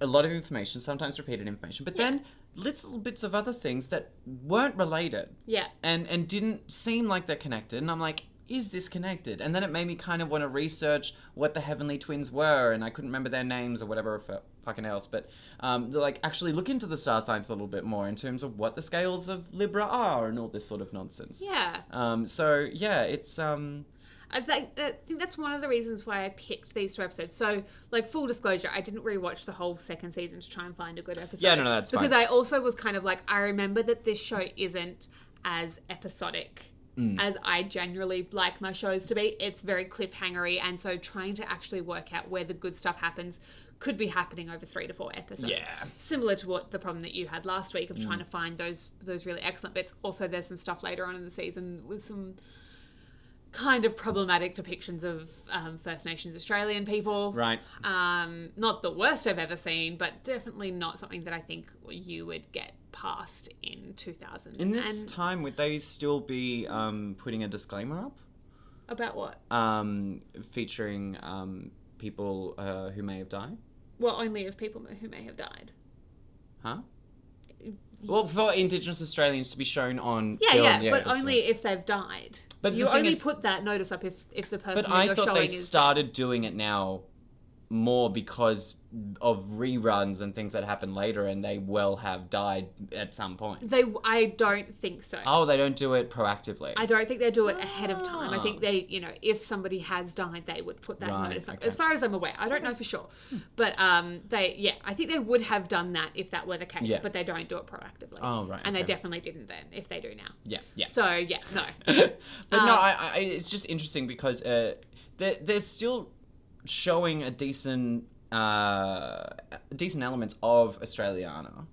C: a lot of information, sometimes repeated information, but then little bits of other things that weren't related
B: Yeah.
C: and and didn't seem like they're connected and i'm like is this connected and then it made me kind of want to research what the heavenly twins were and i couldn't remember their names or whatever for fucking else but um like actually look into the star signs a little bit more in terms of what the scales of libra are and all this sort of nonsense
B: Yeah.
C: um so yeah it's um
B: I think, I think that's one of the reasons why I picked these two episodes. So, like, full disclosure, I didn't rewatch the whole second season to try and find a good episode.
C: Yeah, no, no, that's
B: Because
C: fine.
B: I also was kind of like, I remember that this show isn't as episodic
C: Mm.
B: as I generally like my shows to be. It's very cliffhangery, and so trying to actually work out where the good stuff happens could be happening over three to four episodes.
C: Yeah. Mm.
B: Similar to what the problem that you had last week of trying to find those those really excellent bits. Also, there's some stuff later on in the season with some kind of problematic depictions of um, First Nations Australian people.
C: right
B: Um, not the worst I've ever seen, but definitely not something that I think you would get past in 2000.
C: in this
B: and
C: time would they still be um putting a disclaimer up
B: about what?
C: um featuring um people uh, who may have died
B: Well, only of people who may have died.
C: Huh? Well, for Indigenous Australians to be shown on
B: Yeah,
C: film,
B: yeah, but only if they've died.
C: But
B: you only
C: is-
B: put that notice up if if the person
C: But I thought they
B: is
C: started doing it now more because of reruns and things that happen later, and they will have died at some point.
B: They, I don't think so.
C: Oh, they don't do it proactively.
B: I don't think they do it ahead of time. I
C: Ah.
B: think they, you know, if somebody has died, they would put that
C: Right,
B: notice up.
C: okay.
B: As far as I'm aware, I don't know for sure, but um, they, yeah, I think they would have done that if that were the case.
C: Yeah.
B: But they don't do it proactively.
C: Oh, right,
B: And they
C: okay.
B: definitely didn't then. If they do now.
C: yeah, yeah.
B: So yeah, no.
C: but no,
B: Um,
C: I, I, it's just interesting because uh, they're, they're still showing a decent, uh, decent elements of Australiana.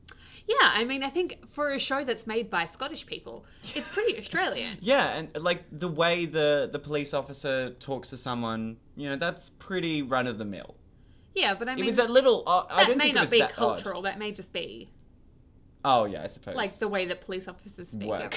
B: yeah, I mean, I think for a show that's made by Scottish people, it's pretty Australian.
C: Yeah, and like the way the the police officer talks to someone, you know, that's pretty run of the mill.
B: Yeah, but I mean, It
C: was a little. Uh, I
B: that may
C: think it
B: not
C: was
B: be
C: that odd.
B: cultural. That may just be
C: Oh yeah, I suppose.
B: like the way that police officers speak
C: Work.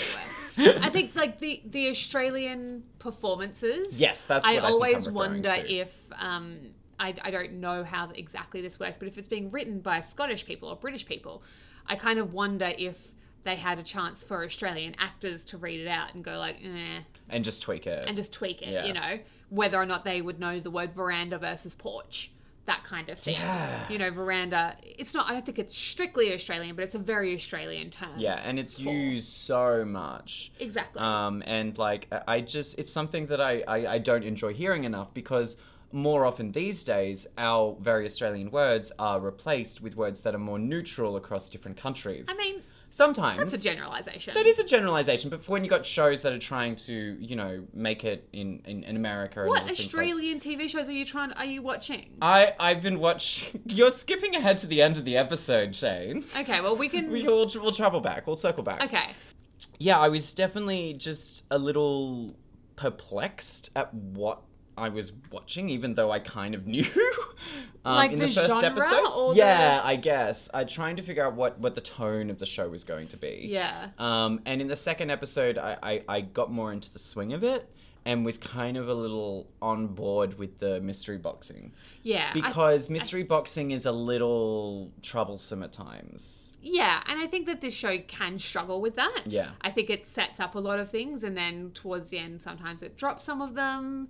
B: everywhere. I think like the the Australian performances.
C: Yes, that's
B: I
C: what I
B: always wonder
C: to.
B: if um I, I don't know how exactly this worked, but if it's being written by Scottish people or British people, I kind of wonder if they had a chance for Australian actors to read it out and go like, eh,
C: and just tweak it.
B: and just tweak it,
C: Yeah.
B: you know, whether or not they would know the word veranda versus porch, that kind of thing.
C: Yeah.
B: You know, veranda. It's not. I don't think it's strictly Australian, but it's a very Australian term.
C: yeah, and it's
B: For-
C: used so much.
B: Exactly.
C: Um, and like I- just, it's something that I, I I don't enjoy hearing enough because more often these days our very Australian words are replaced with words that are more neutral across different countries.
B: I mean,
C: sometimes
B: that's a generalization.
C: That is a generalization, but for when you got shows that are trying to, you know, make it in in, in America.
B: What
C: other things like-
B: Australian TV shows are you trying? Are you watching?
C: I I've been watching. You're skipping ahead to the end of the episode, Shane.
B: Okay, well we can.
C: We will we'll travel back. We'll circle back.
B: Okay.
C: Yeah, I was definitely just a little perplexed at what I was watching, even though I kind of knew. um,
B: Like
C: in
B: the
C: the, first
B: genre
C: episode. yeah,
B: the-
C: I guess. I trying to figure out what what the tone of the show was going to be.
B: Yeah.
C: Um, and in the second episode, I, I, I got more into the swing of it and was kind of a little on board with the mystery boxing.
B: Yeah. I-
C: Because mystery boxing is a little troublesome at times.
B: yeah, and I think that this show can struggle with that.
C: Yeah.
B: I think it sets up a lot of things, and then towards the end, sometimes it drops some of them.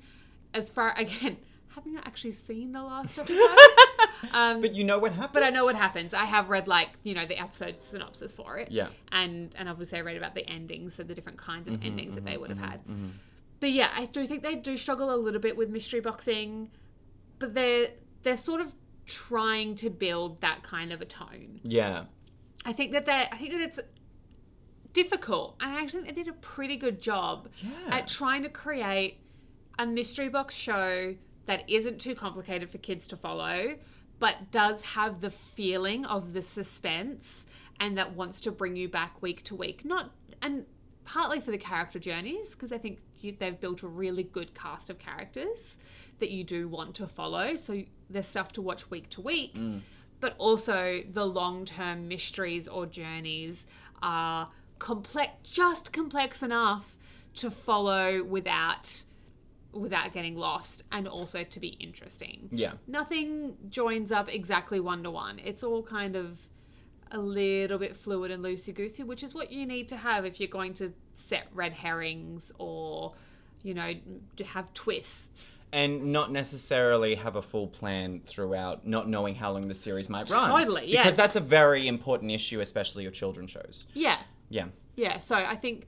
B: As far again, having not actually seen the last episode, um,
C: But you know what happens?
B: but I know what happens. I have read like you know the episode synopsis for it.
C: Yeah.
B: and and obviously I read about the endings, so the different kinds
C: Mm-hmm,
B: of endings that they would have had. But yeah, I do think they do struggle a little bit with mystery boxing, but they're they're sort of trying to build that kind of a tone.
C: Yeah.
B: I think that they're. I think that it's difficult, and I actually think they did a pretty good job
C: Yeah.
B: at trying to create a mystery box show that isn't too complicated for kids to follow, but does have the feeling of the suspense and that wants to bring you back week to week. Not and partly for the character journeys because I think you, they've built a really good cast of characters that you do want to follow. So there's stuff to watch week to week, mm. but also the long-term mysteries or journeys are complex, just complex enough to follow without without getting lost and also to be interesting.
C: Yeah.
B: Nothing joins up exactly one to one. It's all kind of a little bit fluid and loosey goosey, which is what you need to have if you're going to set red herrings or, you know, to have twists.
C: and not necessarily have a full plan throughout, not knowing how long the series might run.
B: Totally, yeah.
C: Because that's a very important issue, especially of children's shows.
B: Yeah.
C: Yeah.
B: Yeah. So I think,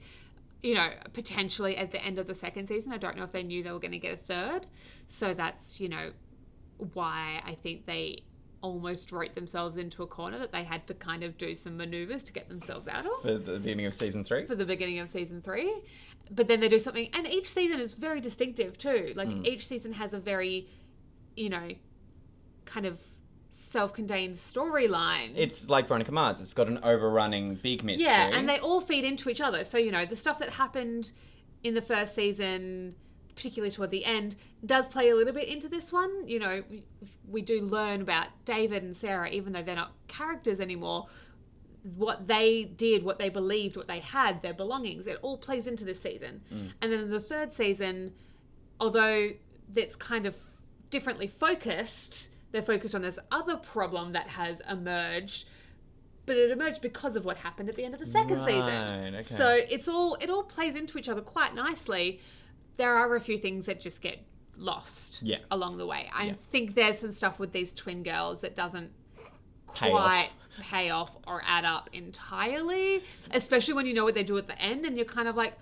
B: you know, potentially at the end of the second season, I don't know if they knew they were going to get a third. So that's, you know, why I think they almost wrote themselves into a corner that they had to kind of do some maneuvers to get themselves out of.
C: For the beginning of season three.
B: for the beginning of season three. But then they do something, and each season is very distinctive too. Like
C: Hmm.
B: each season has a very, you know, kind of self-contained storyline.
C: It's like Veronica Mars. It's got an overrunning big mystery.
B: yeah, and they all feed into each other. So you know, the stuff that happened in the first season, particularly toward the end, does play a little bit into this one. You know, we, we do learn about David and Sarah, even though they're not characters anymore. What they did, what they believed, what they had, their belongings, it all plays into this season. Mm. And then in the third season, although it's kind of differently focused, they're focused on this other problem that has emerged but it emerged because of what happened at the end of the second
C: Right,
B: season.
C: okay.
B: So it's all it all plays into each other quite nicely. There are a few things that just get lost
C: Yeah.
B: along the way. I
C: Yeah.
B: think there's some stuff with these twin girls that doesn't
C: Pay
B: quite
C: off.
B: pay off or add up entirely, especially when you know what they do at the end and you're kind of like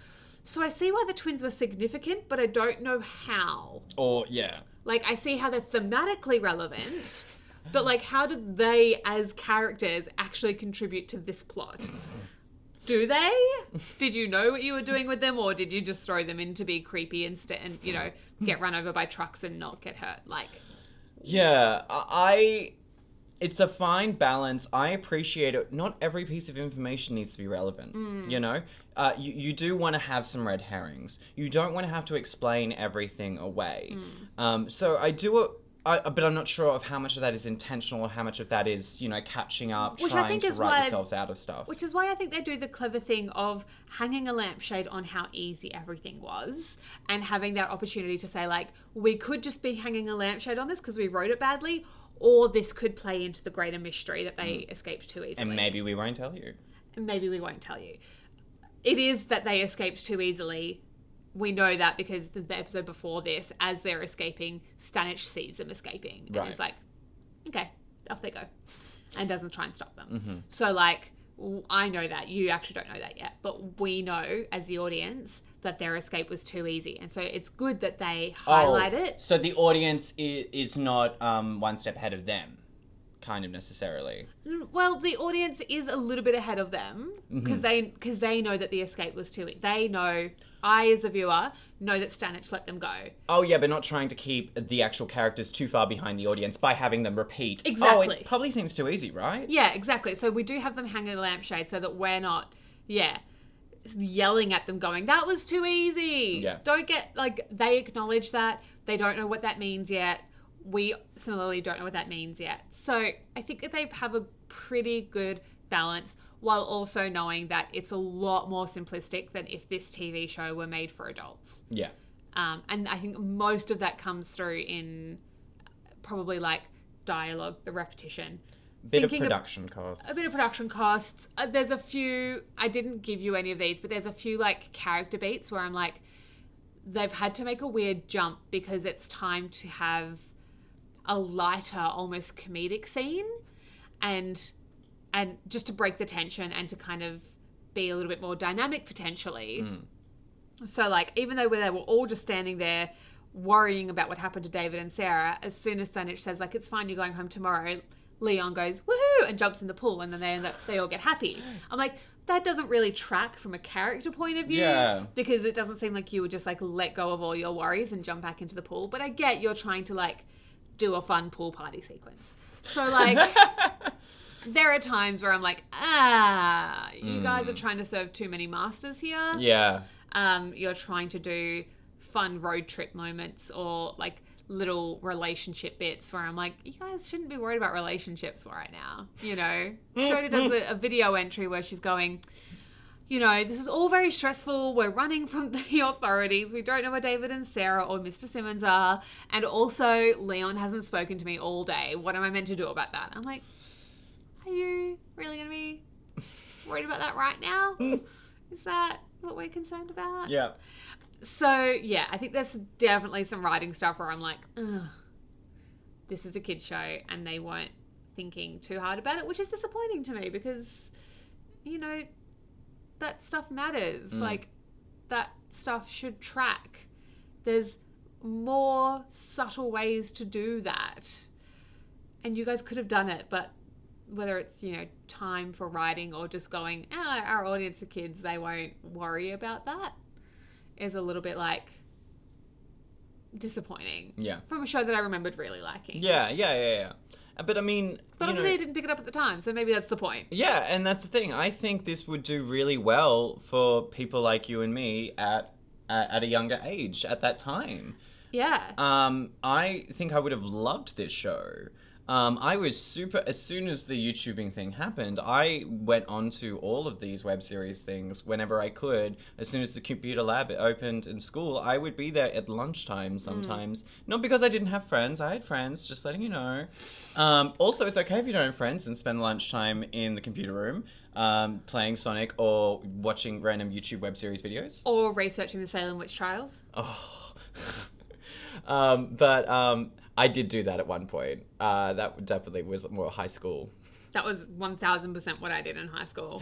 B: so I see why the twins were significant, but I don't know how.
C: Or, yeah.
B: Like I see how they're thematically relevant, but like how did they as characters actually contribute to this plot? Do they? Did you know what you were doing with them, or did you just throw them in to be creepy instead and you know get run over by trucks and not get hurt? Like,
C: Yeah, I. It's a fine balance. I appreciate it. Not every piece of information needs to be relevant. You know, uh, you you do want to have some red herrings. You don't want to have to explain everything away. Um, so I do it. I, but I'm not sure of how much of that is intentional or how much of that is, you know, catching up,
B: Which I
C: trying
B: think
C: to
B: is
C: write
B: why-
C: yourselves out of stuff.
B: which is why I think they do the clever thing of hanging a lampshade on how easy everything was, and having that opportunity to say like, we could just be hanging a lampshade on this because we wrote it badly. Or this could play into the greater mystery that they escaped too easily.
C: and maybe we won't tell you.
B: maybe we won't tell you. It is that they escaped too easily. We know that because the, the episode before this, as they're escaping, Stanich sees them escaping and
C: Right.
B: is like, "Okay, off they go," and doesn't try and stop them.
C: Mm-hmm.
B: So, like, I know that you actually don't know that yet, but we know as the audience that their escape was too easy, and so it's good that they highlight
C: Oh,
B: it.
C: So the audience is, is not um, one step ahead of them, kind of necessarily.
B: Mm, Well, the audience is a little bit ahead of them because
C: Mm-hmm.
B: they because they know that the escape was too. They know. I, as a viewer, know that Stanich let them go.
C: Oh yeah, but not trying to keep the actual characters too far behind the audience by having them repeat. Oh,
B: Exactly.
C: it probably seems too easy, right?
B: Yeah, exactly. So we do have them hanging a lampshade so that we're not, yeah, yelling at them, going, "That was too easy."
C: Yeah.
B: Don't get like they acknowledge that they don't know what that means yet. We similarly don't know what that means yet. So I think that they have a pretty good balance while also knowing that it's a lot more simplistic than if this TV show were made for adults.
C: Yeah.
B: Um, and I think most of that comes through in probably like dialogue, the repetition.
C: Bit of
B: of-
C: production costs.
B: A bit of production costs. Uh, there's a few, I didn't give you any of these, but there's a few like character beats where I'm like, they've had to make a weird jump because it's time to have a lighter, almost comedic scene. And and just to break the tension and to kind of be a little bit more dynamic potentially. So like even though they were all just standing there worrying about what happened to David and Sarah, as soon as Stanich says like it's fine, you're going home tomorrow, Leon goes woohoo and jumps in the pool, and then they end up, they all get happy. I'm like, that doesn't really track from a character point of view,
C: Yeah.
B: because it doesn't seem like you would just like let go of all your worries and jump back into the pool. But I get you're trying to like do a fun pool party sequence. So like. There are times where I'm like, ah, you guys are trying to serve too many masters here
C: yeah.
B: um, you're trying to do fun road trip moments or like little relationship bits where I'm like, you guys shouldn't be worried about relationships right now. You know, Shona does a, a video entry where she's going, you know, this is all very stressful. We're running from the authorities. We don't know where David and Sarah or Mr. Simmons are. And also, Leon hasn't spoken to me all day. What am I meant to do about that? I'm like, are you really going to be worried about that right now? Is that what we're concerned about?
C: Yeah.
B: So yeah, I think there's definitely some writing stuff where I'm like, this is a kids show, and they weren't thinking too hard about it, which is disappointing to me because, you know, that stuff matters. Like that stuff should track. There's more subtle ways to do that, and you guys could have done it, but whether it's you know time for writing or just going, ah, our audience are kids, they won't worry about that is a little bit like disappointing
C: Yeah.
B: from a show that I remembered really liking.
C: Yeah, yeah, yeah, yeah. Uh, But I mean,
B: But
C: you know,
B: obviously I didn't pick it up at the time, so maybe that's the point.
C: yeah, and that's the thing. I think this would do really well for people like you and me at at, at a younger age at that time.
B: Yeah.
C: Um, I think I would have loved this show. Um, I was super. As soon as the YouTubing thing happened, I went on to all of these web series things whenever I could. As soon as the computer lab opened in school, I would be there at lunchtime sometimes. Not because I didn't have friends, I had friends, just letting you know. Um, also, it's okay if you don't have friends and spend lunchtime in the computer room um, playing Sonic or watching random YouTube web series videos.
B: or researching the Salem witch trials.
C: Oh. um, but um, I did do that at one point. Uh, that definitely was more high school.
B: That was 1000% what I did in high school.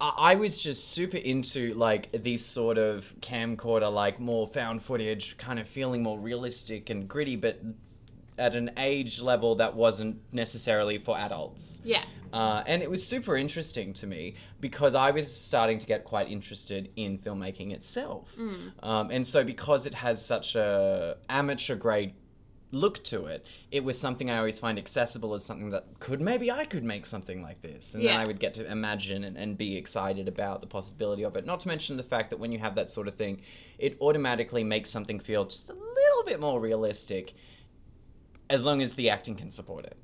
C: I I was just super into like these sort of camcorder, like more found footage, kind of feeling more realistic and gritty, but at an age level that wasn't necessarily for adults.
B: Yeah.
C: Uh, and it was super interesting to me because I was starting to get quite interested in filmmaking itself. Um, and so because it has such a amateur grade look to it, it was something I always find accessible as something that could maybe I could make something like this. And then I would get to imagine and, and be excited about the possibility of it. Not to mention the fact that when you have that sort of thing, it automatically makes something feel just a little bit more realistic as long as the acting can support it.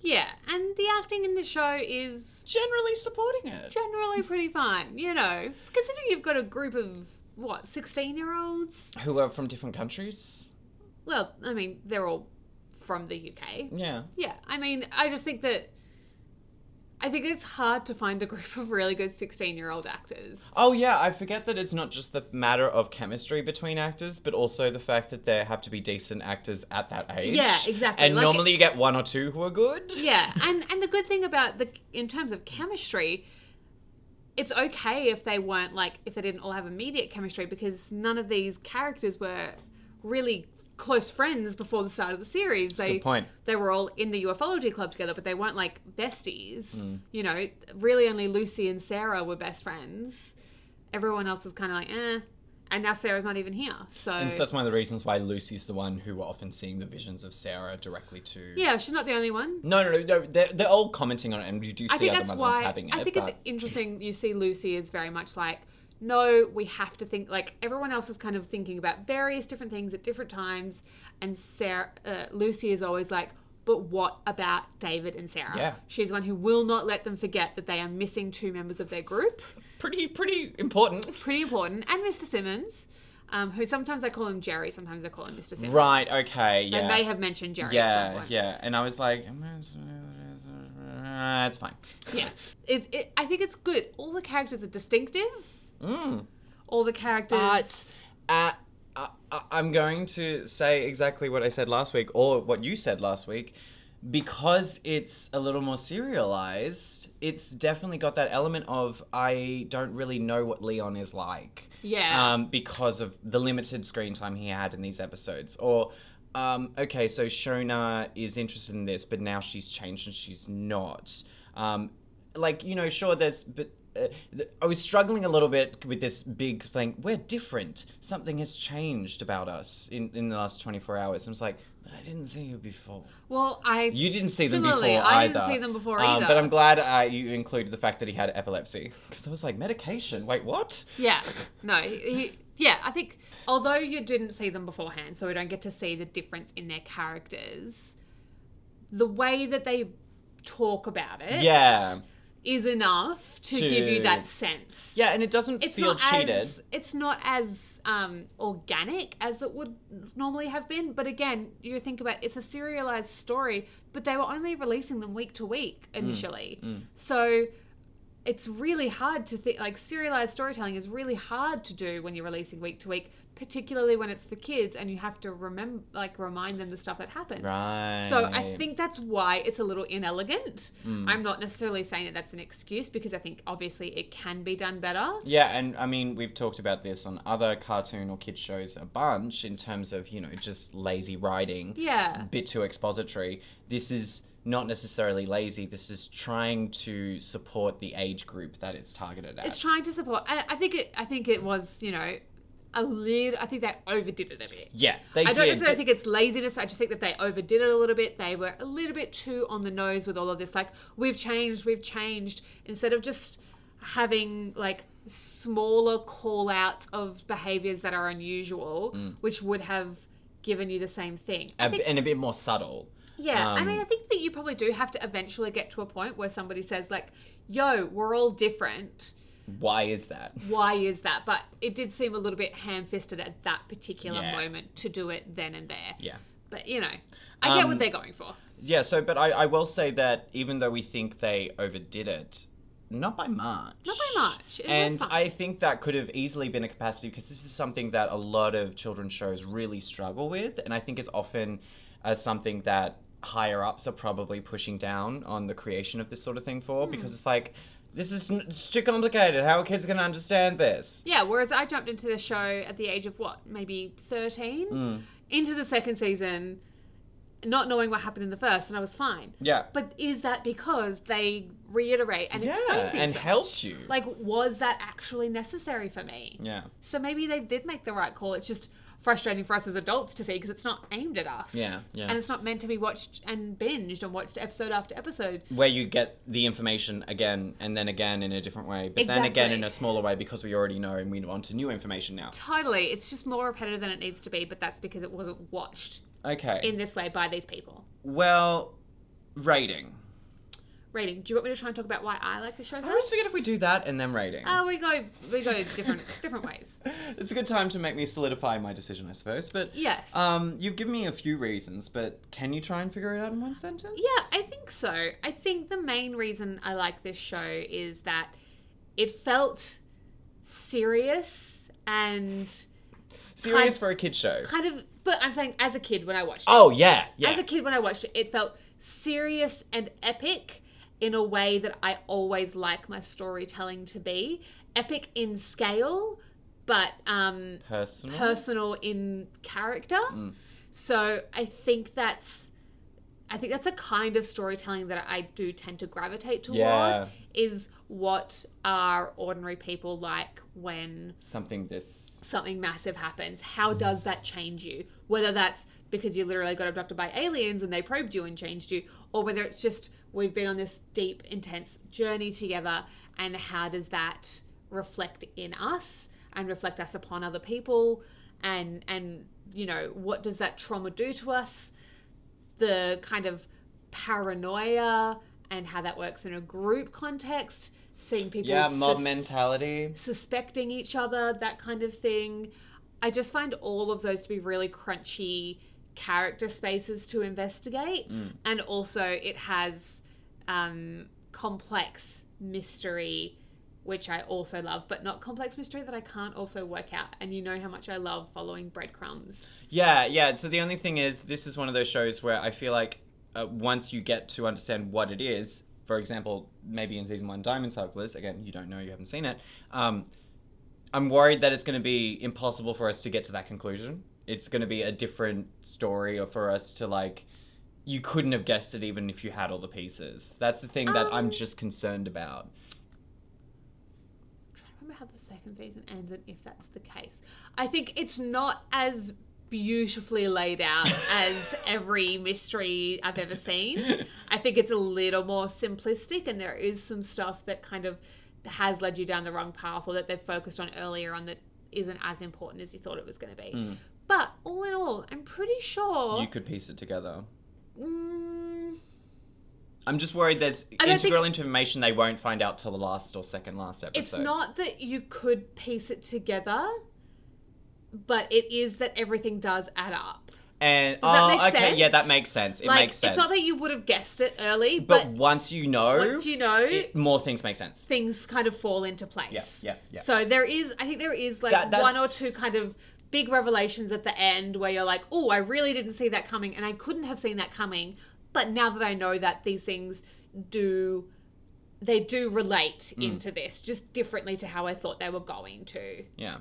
B: Yeah, and the acting in the show is
C: Generally supporting it.
B: generally pretty fine, you know, considering you've got a group of, what, 16 year olds?
C: Who are from different countries.
B: Well, I mean, they're all from the UK.
C: Yeah.
B: Yeah, I mean, I just think that. I think it's hard to find a group of really good 16 year old actors.
C: Oh yeah, I forget that it's not just the matter of chemistry between actors, but also the fact that there have to be decent actors at that age.
B: Yeah, exactly.
C: And
B: Like-
C: normally you get one or two who are good.
B: Yeah, and and the good thing about the in terms of chemistry, it's okay if they weren't like if they didn't all have immediate chemistry because none of these characters were really close friends before the start of the series.
C: a
B: they
C: good point.
B: they were all in the ufology club together, but they weren't like besties.
C: Hmm.
B: You know, really only Lucy and Sarah were best friends. Everyone else was kind of like, eh. And now Sarah's not even here, so,
C: And so that's one of the reasons why Lucy's the one who we're often seeing the visions of Sarah directly to.
B: yeah, she's not the only one.
C: No, no, no, no. They're, they're all commenting on it, and you do see
B: I think
C: other
B: that's
C: mothers
B: why
C: having it.
B: I think
C: but...
B: it's interesting. You see, Lucy is very much like, no, we have to think like everyone else is kind of thinking about various different things at different times, and Sarah, uh, Lucy is always like, but what about David and Sarah?
C: Yeah.
B: she's the one who will not let them forget that they are missing two members of their group.
C: pretty, pretty important.
B: Pretty important, and Mr. Simmons. Um, who sometimes I call him Jerry, sometimes I call him Mr. Simmons.
C: Right. Okay. Yeah.
B: And they have mentioned Jerry
C: Yeah. Yeah. And I was like, uh, it's fine.
B: Yeah. It, it, I think it's good. All the characters are distinctive.
C: Mm.
B: All the characters.
C: But uh, I, I- I'm going to say exactly what I said last week, or what you said last week, because it's a little more serialized. It's definitely got that element of I don't really know what Leon is like.
B: Yeah.
C: Um, because of the limited screen time he had in these episodes, or um, okay, so Shona is interested in this, but now she's changed and she's not. Um, like, you know, sure, there's, but uh, I was struggling a little bit with this big thing. We're different. Something has changed about us in, in the last 24 hours. I was like, but I didn't see you before.
B: Well, I
C: You didn't see them before
B: I didn't see them before
C: Um,
B: either.
C: But I'm glad uh, you included the fact that he had epilepsy. Because I was like, medication? Wait, what?
B: Yeah. No, he- yeah, I think although you didn't see them beforehand, so we don't get to see the difference in their characters, the way that they talk about it
C: Yeah.
B: Is enough to, give you that sense.
C: Yeah, and it doesn't
B: It's
C: feel
B: not
C: cheated.
B: as it's not as um, organic as it would normally have been. But again, you think about it's a serialized story, but they were only releasing them week to week
C: Mm,
B: initially. So it's really hard to think like serialized storytelling is really hard to do when you're releasing week to week, particularly when it's for kids and you have to remember like remind them the stuff that happened.
C: Right.
B: So I think that's why it's a little inelegant.
C: Hmm.
B: I'm not necessarily saying that that's an excuse because I think obviously it can be done better.
C: Yeah, and I mean, we've talked about this on other cartoon or kid shows a bunch in terms of, you know, just lazy writing.
B: Yeah.
C: A bit too expository. This is not necessarily lazy. This is trying to support the age group that it's targeted at.
B: It's trying to support. I, I think it. I think it was. You know, a little. I think they overdid it a bit.
C: yeah, they
B: I don't
C: did.
B: necessarily
C: but-
B: think it's laziness. I just think that they overdid it a little bit. They were a little bit too on the nose with all of this. Like we've changed, we've changed. Instead of just having like smaller call outs of behaviors that are unusual,
C: Mm.
B: which would have given you the same thing. I
C: a,
B: think
C: and a bit more subtle.
B: Yeah, I
C: Um,
B: mean, I think that you probably do have to eventually get to a point where somebody says, like, yo, we're all different.
C: Why is that?
B: Why is that? But it did seem a little bit ham fisted at that particular
C: Yeah.
B: moment to do it then and there.
C: Yeah.
B: But, you know, I get
C: Um,
B: what they're going for.
C: Yeah, so, but I, I will say that even though we think they overdid it, not by much.
B: Not by much. It
C: and. I think that could have easily been a capacity because this is something that a lot of children's shows really struggle with, and I think is often uh, something that higher ups are probably pushing down on the creation of this sort of thing for
B: Hmm.
C: because it's like this is it's too complicated. How are kids going to understand this?
B: Yeah, whereas I jumped into the show at the age of what, maybe 13?
C: Mm.
B: Into the second season, not knowing what happened in the first, and I was fine.
C: Yeah.
B: But is that because they reiterate and explain
C: Yeah,
B: things
C: and
B: so
C: helped you.
B: Like, was that actually necessary for me?
C: Yeah.
B: So maybe they did make the right call. It's just frustrating for us as adults to see because it's not aimed at us.
C: Yeah, yeah.
B: And it's not meant to be watched and binged and watched episode after episode.
C: Where you get the information again and then again in a different way, but then again in a smaller way because we already know and we want new information now.
B: Totally. It's just more repetitive than it needs to be, but that's because it wasn't watched
C: Okay.
B: in this way by these people.
C: well, rating.
B: Rating. Do you want me to try and talk about why I like the show
C: I always forget if we do that and then rating.
B: Oh, we go we go different different ways.
C: It's a good time to make me solidify my decision, I suppose. But
B: Yes.
C: um, you've given me a few reasons, but can you try and figure it out in one sentence?
B: Yeah, I think so. I think the main reason I like this show is that it felt serious and
C: serious
B: kind-
C: for a kid show.
B: kind of but I'm saying as a kid when I watched it.
C: Oh yeah, yeah.
B: As a kid when I watched it, it felt serious and epic in a way that I always like my storytelling to be. Epic in scale, but um
C: Personal.
B: personal in character.
C: Mm.
B: So I think that's I think that's a kind of storytelling that I do tend to gravitate toward
C: Yeah.
B: is what are ordinary people like when
C: Something this.
B: something massive happens. How does that change you? Whether that's because you literally got abducted by aliens and they probed you and changed you, or whether it's just we've been on this deep, intense journey together, and how does that reflect in us and reflect us upon other people, and and you know what does that trauma do to us? The kind of paranoia and how that works in a group context, seeing people
C: Yeah, mob
B: sus-
C: mentality.
B: suspecting each other, that kind of thing. I just find all of those to be really crunchy character spaces to investigate. Mm. And also, it has um, complex mystery, which I also love, but not complex mystery that I can't also work out. And you know how much I love following breadcrumbs.
C: Yeah, yeah. So the only thing is, this is one of those shows where I feel like uh, once you get to understand what it is, for example, maybe in season one, Diamond Cyclist, again, you don't know, you haven't seen it, um, I'm worried that it's going to be impossible for us to get to that conclusion. It's going to be a different story or for us to like you couldn't have guessed it even if you had all the pieces. That's the thing that I'm
B: Um,
C: just concerned about.
B: trying to remember how the second season ends and if that's the case. I think it's not as beautifully laid out as every mystery I've ever seen. I think it's a little more simplistic and there is some stuff that kind of has led you down the wrong path or that they've focused on earlier on that isn't as important as you thought it was going to be. But all in all, I'm pretty sure.
C: You could piece it together.
B: Mm,
C: I'm just worried there's
B: I don't think-
C: integral information they won't find out till the last or second last episode.
B: It's not that you could piece it together, but it is that everything does add up.
C: And
B: Does
C: oh, okay, yeah, that makes sense. It
B: like
C: makes sense.
B: it's not that you would have guessed it early,
C: but,
B: but,
C: once you know,
B: once you know,
C: it, more things make sense.
B: things kind of fall into place.
C: Yeah, yeah, yeah.
B: So there is, I think there is like
C: That-
B: one or two kind of big revelations at the end where you're like, oh, I really didn't see that coming, and I couldn't have seen that coming. But now that I know that these things do, they do relate
C: Mm.
B: into this just differently to how I thought they were going to.
C: Yeah,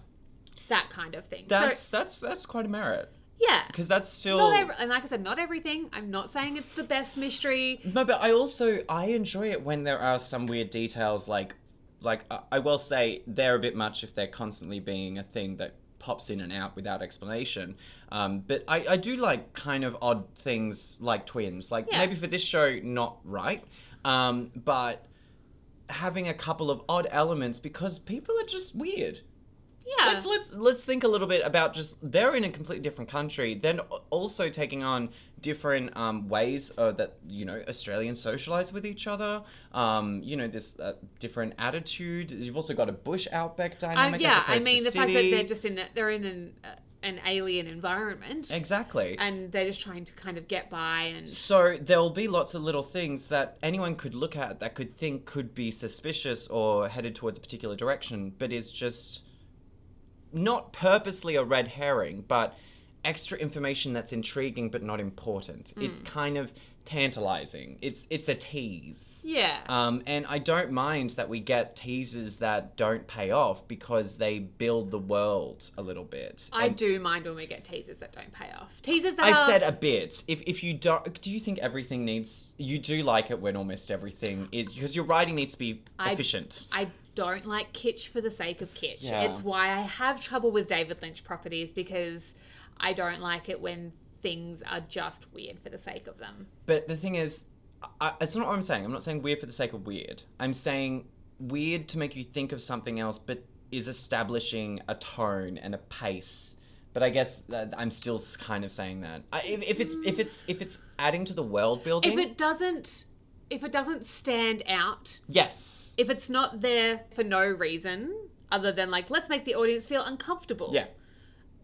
B: That kind of thing.
C: that's
B: so,
C: that's that's quite a merit
B: yeah.
C: because that's still
B: Not every, and like I said, not everything. I'm not saying it's the best mystery.
C: No, but I also I enjoy it when there are some weird details like like I- I will say they're a bit much if they're constantly being a thing that pops in and out without explanation. Um, but I, I do like kind of odd things like twins. Like
B: Yeah.
C: maybe for this show not right. Um, but having a couple of odd elements because people are just weird.
B: Yeah.
C: Let's let's let's think a little bit about just they're in a completely different country, then also taking on different um, ways uh, that you know Australians socialize with each other. Um, you know this uh, different attitude. You've also got a bush outback dynamic.
B: yeah,
C: as
B: I mean the fact that they're just in a, they're in an uh, an alien environment,
C: exactly.
B: and they're just trying to kind of get by and
C: So there'll be lots of little things that anyone could look at that could think could be suspicious or headed towards a particular direction, but is just not purposely a red herring, but extra information that's intriguing but not important. It's kind of tantalizing. It's it's a tease.
B: yeah.
C: Um, and I don't mind that we get teasers that don't pay off because they build the world a little bit.
B: I
C: And-
B: do mind when we get teasers that don't pay off. Teasers that
C: I
B: are,
C: said a bit. If if you don't, do you think everything needs? You do like it when almost everything is because your writing needs to be
B: I-
C: efficient.
B: I don't like kitsch for the sake of kitsch.
C: Yeah.
B: It's why I have trouble with David Lynch properties because I don't like it when things are just weird for the sake of them.
C: But the thing is, I, it's not what I'm saying. I'm not saying weird for the sake of weird. I'm saying weird to make you think of something else, but is establishing a tone and a pace. But I guess that I'm still kind of saying that. I, if, if it's if it's if it's adding to the world building,
B: If it doesn't if it doesn't stand out,
C: yes,
B: if it's not there for no reason other than like let's make the audience feel uncomfortable.
C: yeah,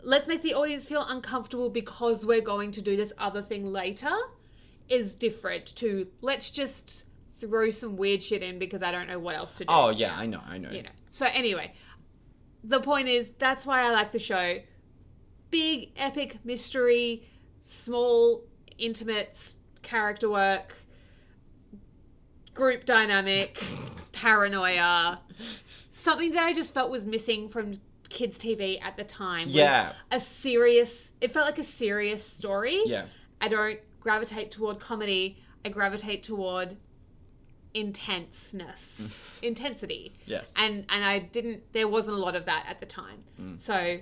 B: let's make the audience feel uncomfortable because we're going to do this other thing later is different to let's just throw some weird shit in because I don't know what else to do.
C: oh yeah, I know, I know.
B: You know. So anyway, the point is that's why I like the show. Big epic mystery, small intimate character work, group dynamic, paranoia. Something that I just felt was missing from kids TV at the time
C: Yeah.
B: a serious it felt like a serious story.
C: Yeah.
B: I don't gravitate toward comedy. I gravitate toward intenseness, intensity.
C: Yes.
B: And and I didn't. There wasn't a lot of that at the time.
C: Mm.
B: So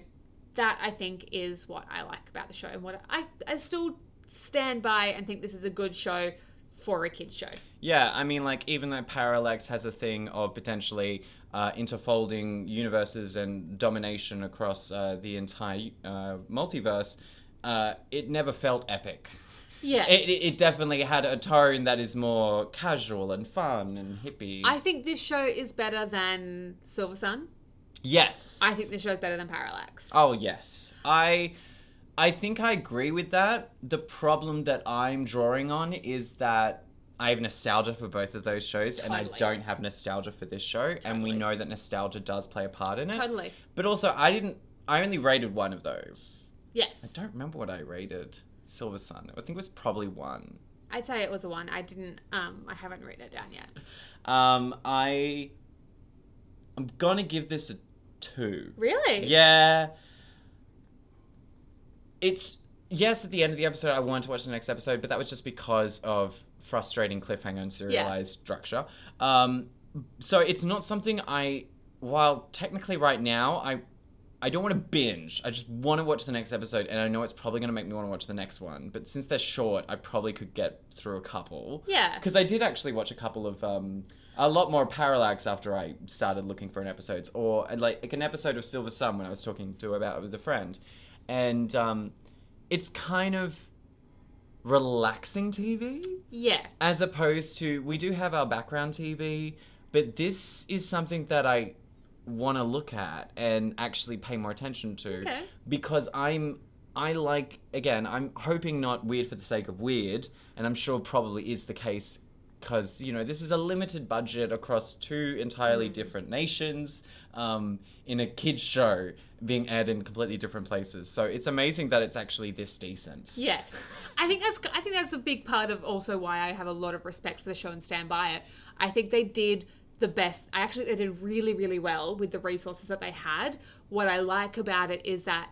B: that I think is what I like about the show, and what I I still stand by and think this is a good show for a kids show.
C: Yeah, I mean, like, even though Parallax has a thing of potentially uh, interfolding universes and domination across uh, the entire uh, multiverse, uh, it never felt epic.
B: Yeah.
C: It, it, it definitely had a tone that is more casual and fun and hippie.
B: I think this show is better than Silver Sun.
C: yes.
B: I think this show is better than Parallax.
C: Oh yes, I I think I agree with that. The problem that I'm drawing on is that I have nostalgia for both of those shows, and I don't have nostalgia for this show. And we know that nostalgia does play a part in it.
B: Totally.
C: But also, I didn't. I only rated one of those.
B: Yes.
C: I don't remember what I rated. Silver Sun. I think it was probably one.
B: I'd say it was a one. I didn't. Um, I haven't written it down yet.
C: Um, I I'm gonna give this a two.
B: Really?
C: Yeah. It's yes, at the end of the episode I wanted to watch the next episode, but that was just because of frustrating cliffhanger and serialized structure. Um so it's not something I while technically right now I I don't want to binge. I just want to watch the next episode, and I know it's probably going to make me want to watch the next one. But since they're short, I probably could get through a couple.
B: Yeah.
C: Because I did actually watch a couple of um, a lot more Parallax after I started looking for an episodes, or uh, like, an episode of Silver Sun when I was talking to about it with a friend, and um, it's kind of relaxing TV
B: Yeah.
C: as opposed to we do have our background TV, but this is something that I want to look at and actually pay more attention to
B: Okay.
C: because I'm I like again I'm hoping not weird for the sake of weird and I'm sure probably is the case because you know this is a limited budget across two entirely
B: Mm.
C: different nations um, in a kids show being aired in completely different places so it's amazing that it's actually this decent
B: Yes, I think that's I think that's a big part of also why I have a lot of respect for the show and stand by it. I think they did the best. I actually they did really really well with the resources that they had. What I like about it is that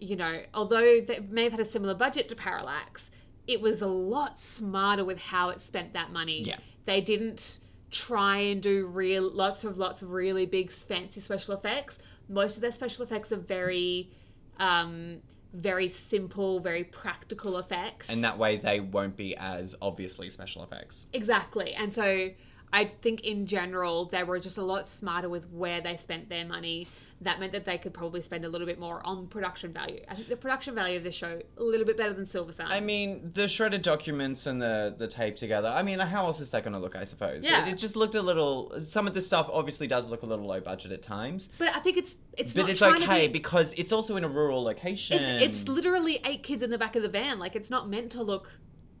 B: you know although they may have had a similar budget to Parallax, it was a lot smarter with how it spent that money.
C: Yeah.
B: they didn't try and do real lots of lots of really big fancy special effects. Most of their special effects are very um very simple, very practical effects.
C: and that way they won't be as obviously special effects
B: exactly. And so I think in general they were just a lot smarter with where they spent their money. That meant that they could probably spend a little bit more on production value. I think the production value of this show a little bit better than Silver Sun.
C: I mean, the shredded documents and the the tape together. I mean, how else is that going to look? I suppose.
B: Yeah.
C: It, it just looked a little. Some of this stuff obviously does look a little low budget at times,
B: but I think it's it's
C: but
B: not
C: it's okay
B: to be,
C: because it's also in a rural location.
B: it's, it's literally eight kids in the back of the van. Like it's not meant to look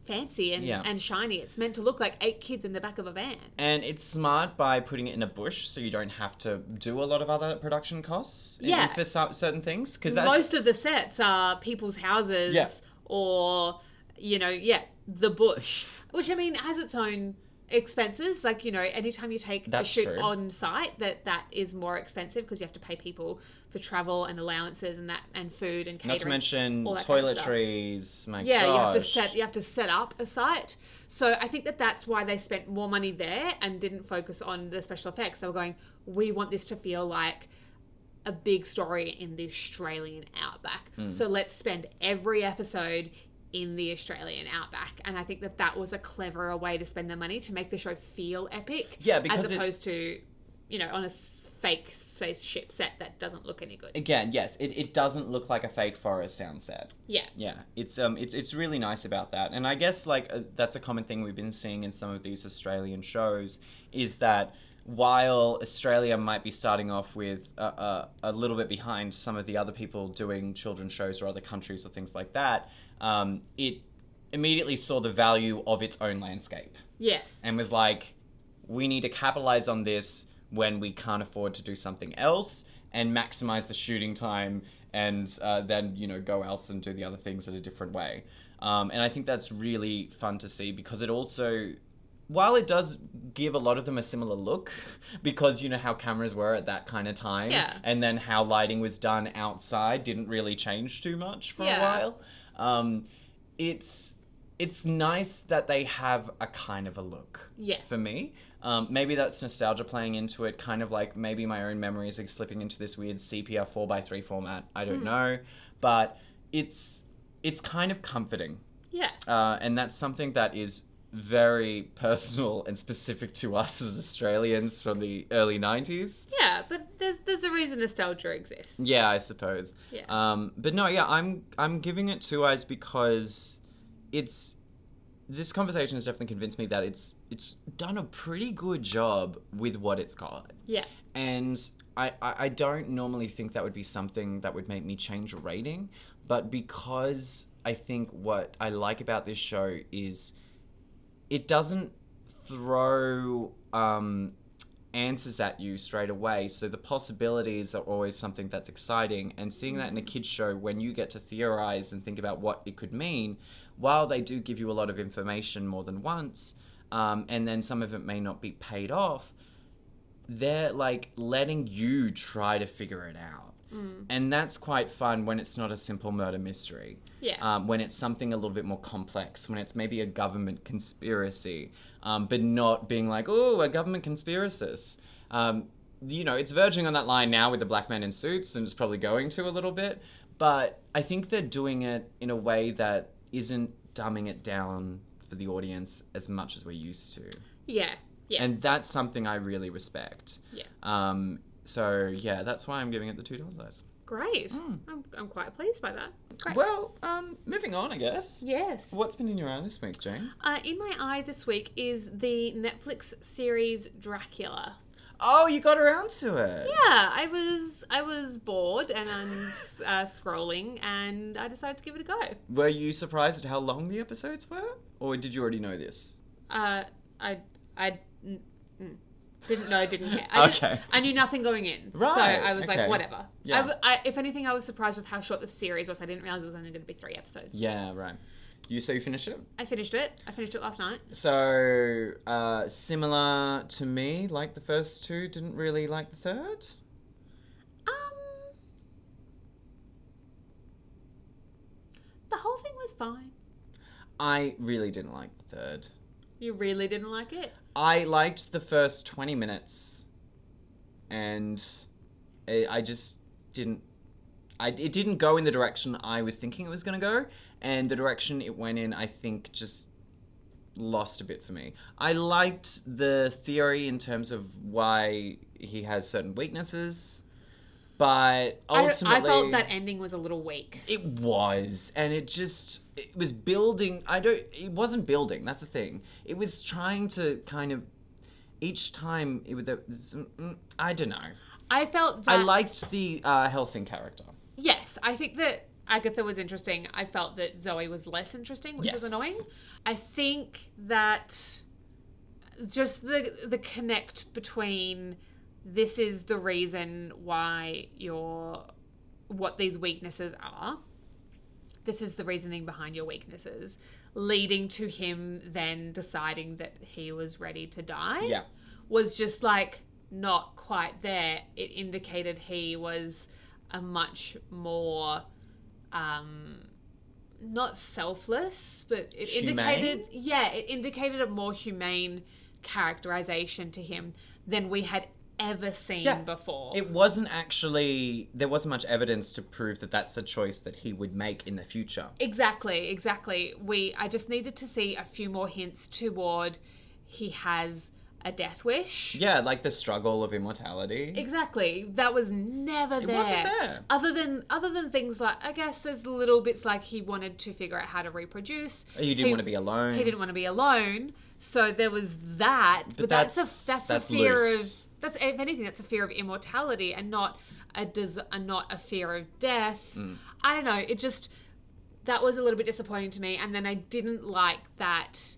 B: fancy and,
C: Yeah.
B: and shiny. It's meant to look like eight kids in the back of a van.
C: and it's smart by putting it in a bush, so you don't have to do a lot of other production costs.
B: Yeah.
C: for certain things, because
B: Most of the sets are people's houses
C: Yeah.
B: or, you know, yeah, the bush, which I mean has its own expenses. Like, you know, anytime you take
C: That's
B: a shoot
C: true.
B: on site, that that is more expensive because you have to pay people for travel and allowances and that and food and catering.
C: not to mention
B: that kind of
C: toiletries.
B: Yeah, you have to set you have to set up a site. So I think that that's why they spent more money there and didn't focus on the special effects. They were going, we want this to feel like a big story in the Australian outback.
C: Hmm.
B: So let's spend every episode in the Australian outback. And I think that that was a cleverer way to spend the money to make the show feel epic.
C: Yeah, because
B: as
C: it-
B: opposed to, you know, on a fake spaceship set that doesn't look any good.
C: Again, yes, it, it doesn't look like a fake forest sound set.
B: Yeah.
C: Yeah, it's um, it's it's really nice about that, and I guess like uh, that's a common thing we've been seeing in some of these Australian shows is that while Australia might be starting off with a, a, a little bit behind some of the other people doing children's shows or other countries or things like that, um, it immediately saw the value of its own landscape
B: Yes.
C: and was like, we need to capitalize on this when we can't afford to do something else and maximize the shooting time and uh, then, you know, go else and do the other things in a different way. Um, and I think that's really fun to see because it also, while it does give a lot of them a similar look, because you know how cameras were at that kind of time,
B: Yeah.
C: and then how lighting was done outside didn't really change too much for
B: Yeah.
C: a while. Um, it's it's nice that they have a kind of a look
B: Yeah.
C: for me. Um, maybe that's nostalgia playing into it, kind of like maybe my own memories are slipping into this weird CRT 4x3 format. I don't know. But it's it's kind of comforting.
B: Yeah.
C: Uh, and that's something that is very personal and specific to us as Australians from the early 90s.
B: Yeah, but there's there's a reason nostalgia exists.
C: Yeah, I suppose.
B: Yeah.
C: Um, but no, yeah, I'm I'm giving it two eyes because it's this conversation has definitely convinced me that it's it's done a pretty good job with what it's got.
B: Yeah.
C: And I, I, I don't normally think that would be something that would make me change a rating, but because I think what I like about this show is it doesn't throw um, answers at you straight away. So the possibilities are always something that's exciting. And seeing that in a kids show, when you get to theorize and think about what it could mean, while they do give you a lot of information more than once, um, and then some of it may not be paid off, they're like letting you try to figure it out. And that's quite fun when it's not a simple murder mystery.
B: Yeah.
C: Um, when it's something a little bit more complex, when it's maybe a government conspiracy, um, but not being like, oh, a government conspiracist. Um, you know, it's verging on that line now with the black men in suits, and it's probably going to a little bit. But I think they're doing it in a way that isn't dumbing it down for the audience as much as we're used to.
B: Yeah. Yeah.
C: And that's something I really respect.
B: yeah.
C: Um, so yeah, that's why I'm giving it the two dollars.
B: Great. I'm, I'm quite pleased by that. Great.
C: Well, um, moving on, I guess.
B: yes.
C: What's been in your eye this week, Jane?
B: Uh, in my eye this week is the Netflix series Dracula.
C: Oh, you got around to it.
B: Yeah, I was I was bored and I'm uh, scrolling, and I decided to give it a go.
C: Were you surprised at how long the episodes were, or did you already know this?
B: Uh, I I mm, mm, didn't know, I didn't care. I
C: Okay.
B: I knew nothing going in, so I was
C: okay.
B: like, whatever.
C: Yeah.
B: I I, if anything, I was surprised with how short the series was. I didn't realize it was only going to be three episodes.
C: Yeah, right. You so you finished it.
B: I finished it. I finished it last night.
C: So uh, similar to me, like the first two, didn't really like the third.
B: Um, the whole thing was fine.
C: I really didn't like the third.
B: You really didn't like it?
C: I liked the first 20 minutes and I I just didn't I, it didn't go in the direction I was thinking it was going to go and the direction it went in I think just lost a bit for me. I liked the theory in terms of why he has certain weaknesses but ultimately
B: I felt that ending was a little weak.
C: it was, and it just it was building. I don't. It wasn't building. That's the thing. It was trying to kind of each time it would. mm, I don't know.
B: I felt that.
C: I liked the uh, Helsing character.
B: Yes, I think that Agatha was interesting. I felt that Zoe was less interesting, which was annoying. I think that just the the connect between this is the reason why you're what these weaknesses are. This is the reasoning behind your weaknesses, leading to him then deciding that he was ready to die
C: Yeah.
B: was just like not quite there. It indicated he was a much more um not selfless, but it
C: Humane?
B: indicated yeah, it indicated a more humane characterization to him than we had ever seen
C: Yeah.
B: before.
C: It wasn't actually. There wasn't much evidence to prove that that's a choice that he would make in the future.
B: Exactly, exactly. We I just needed to see a few more hints toward he has a death wish.
C: Yeah, like the struggle of immortality.
B: Exactly. That was never there.
C: wasn't there.
B: Other than other than things like I guess there's little bits like he wanted to figure out how to reproduce.
C: you didn't
B: He-
C: want to be alone.
B: He didn't want to be alone. So there was that. But, that's,
C: that's-
B: a that's,
C: that's
B: a fear
C: loose.
B: of that's if anything that's a fear of immortality and not a des- and not a fear of death.
C: Mm.
B: I don't know. It just that was a little bit disappointing to me and then I didn't like that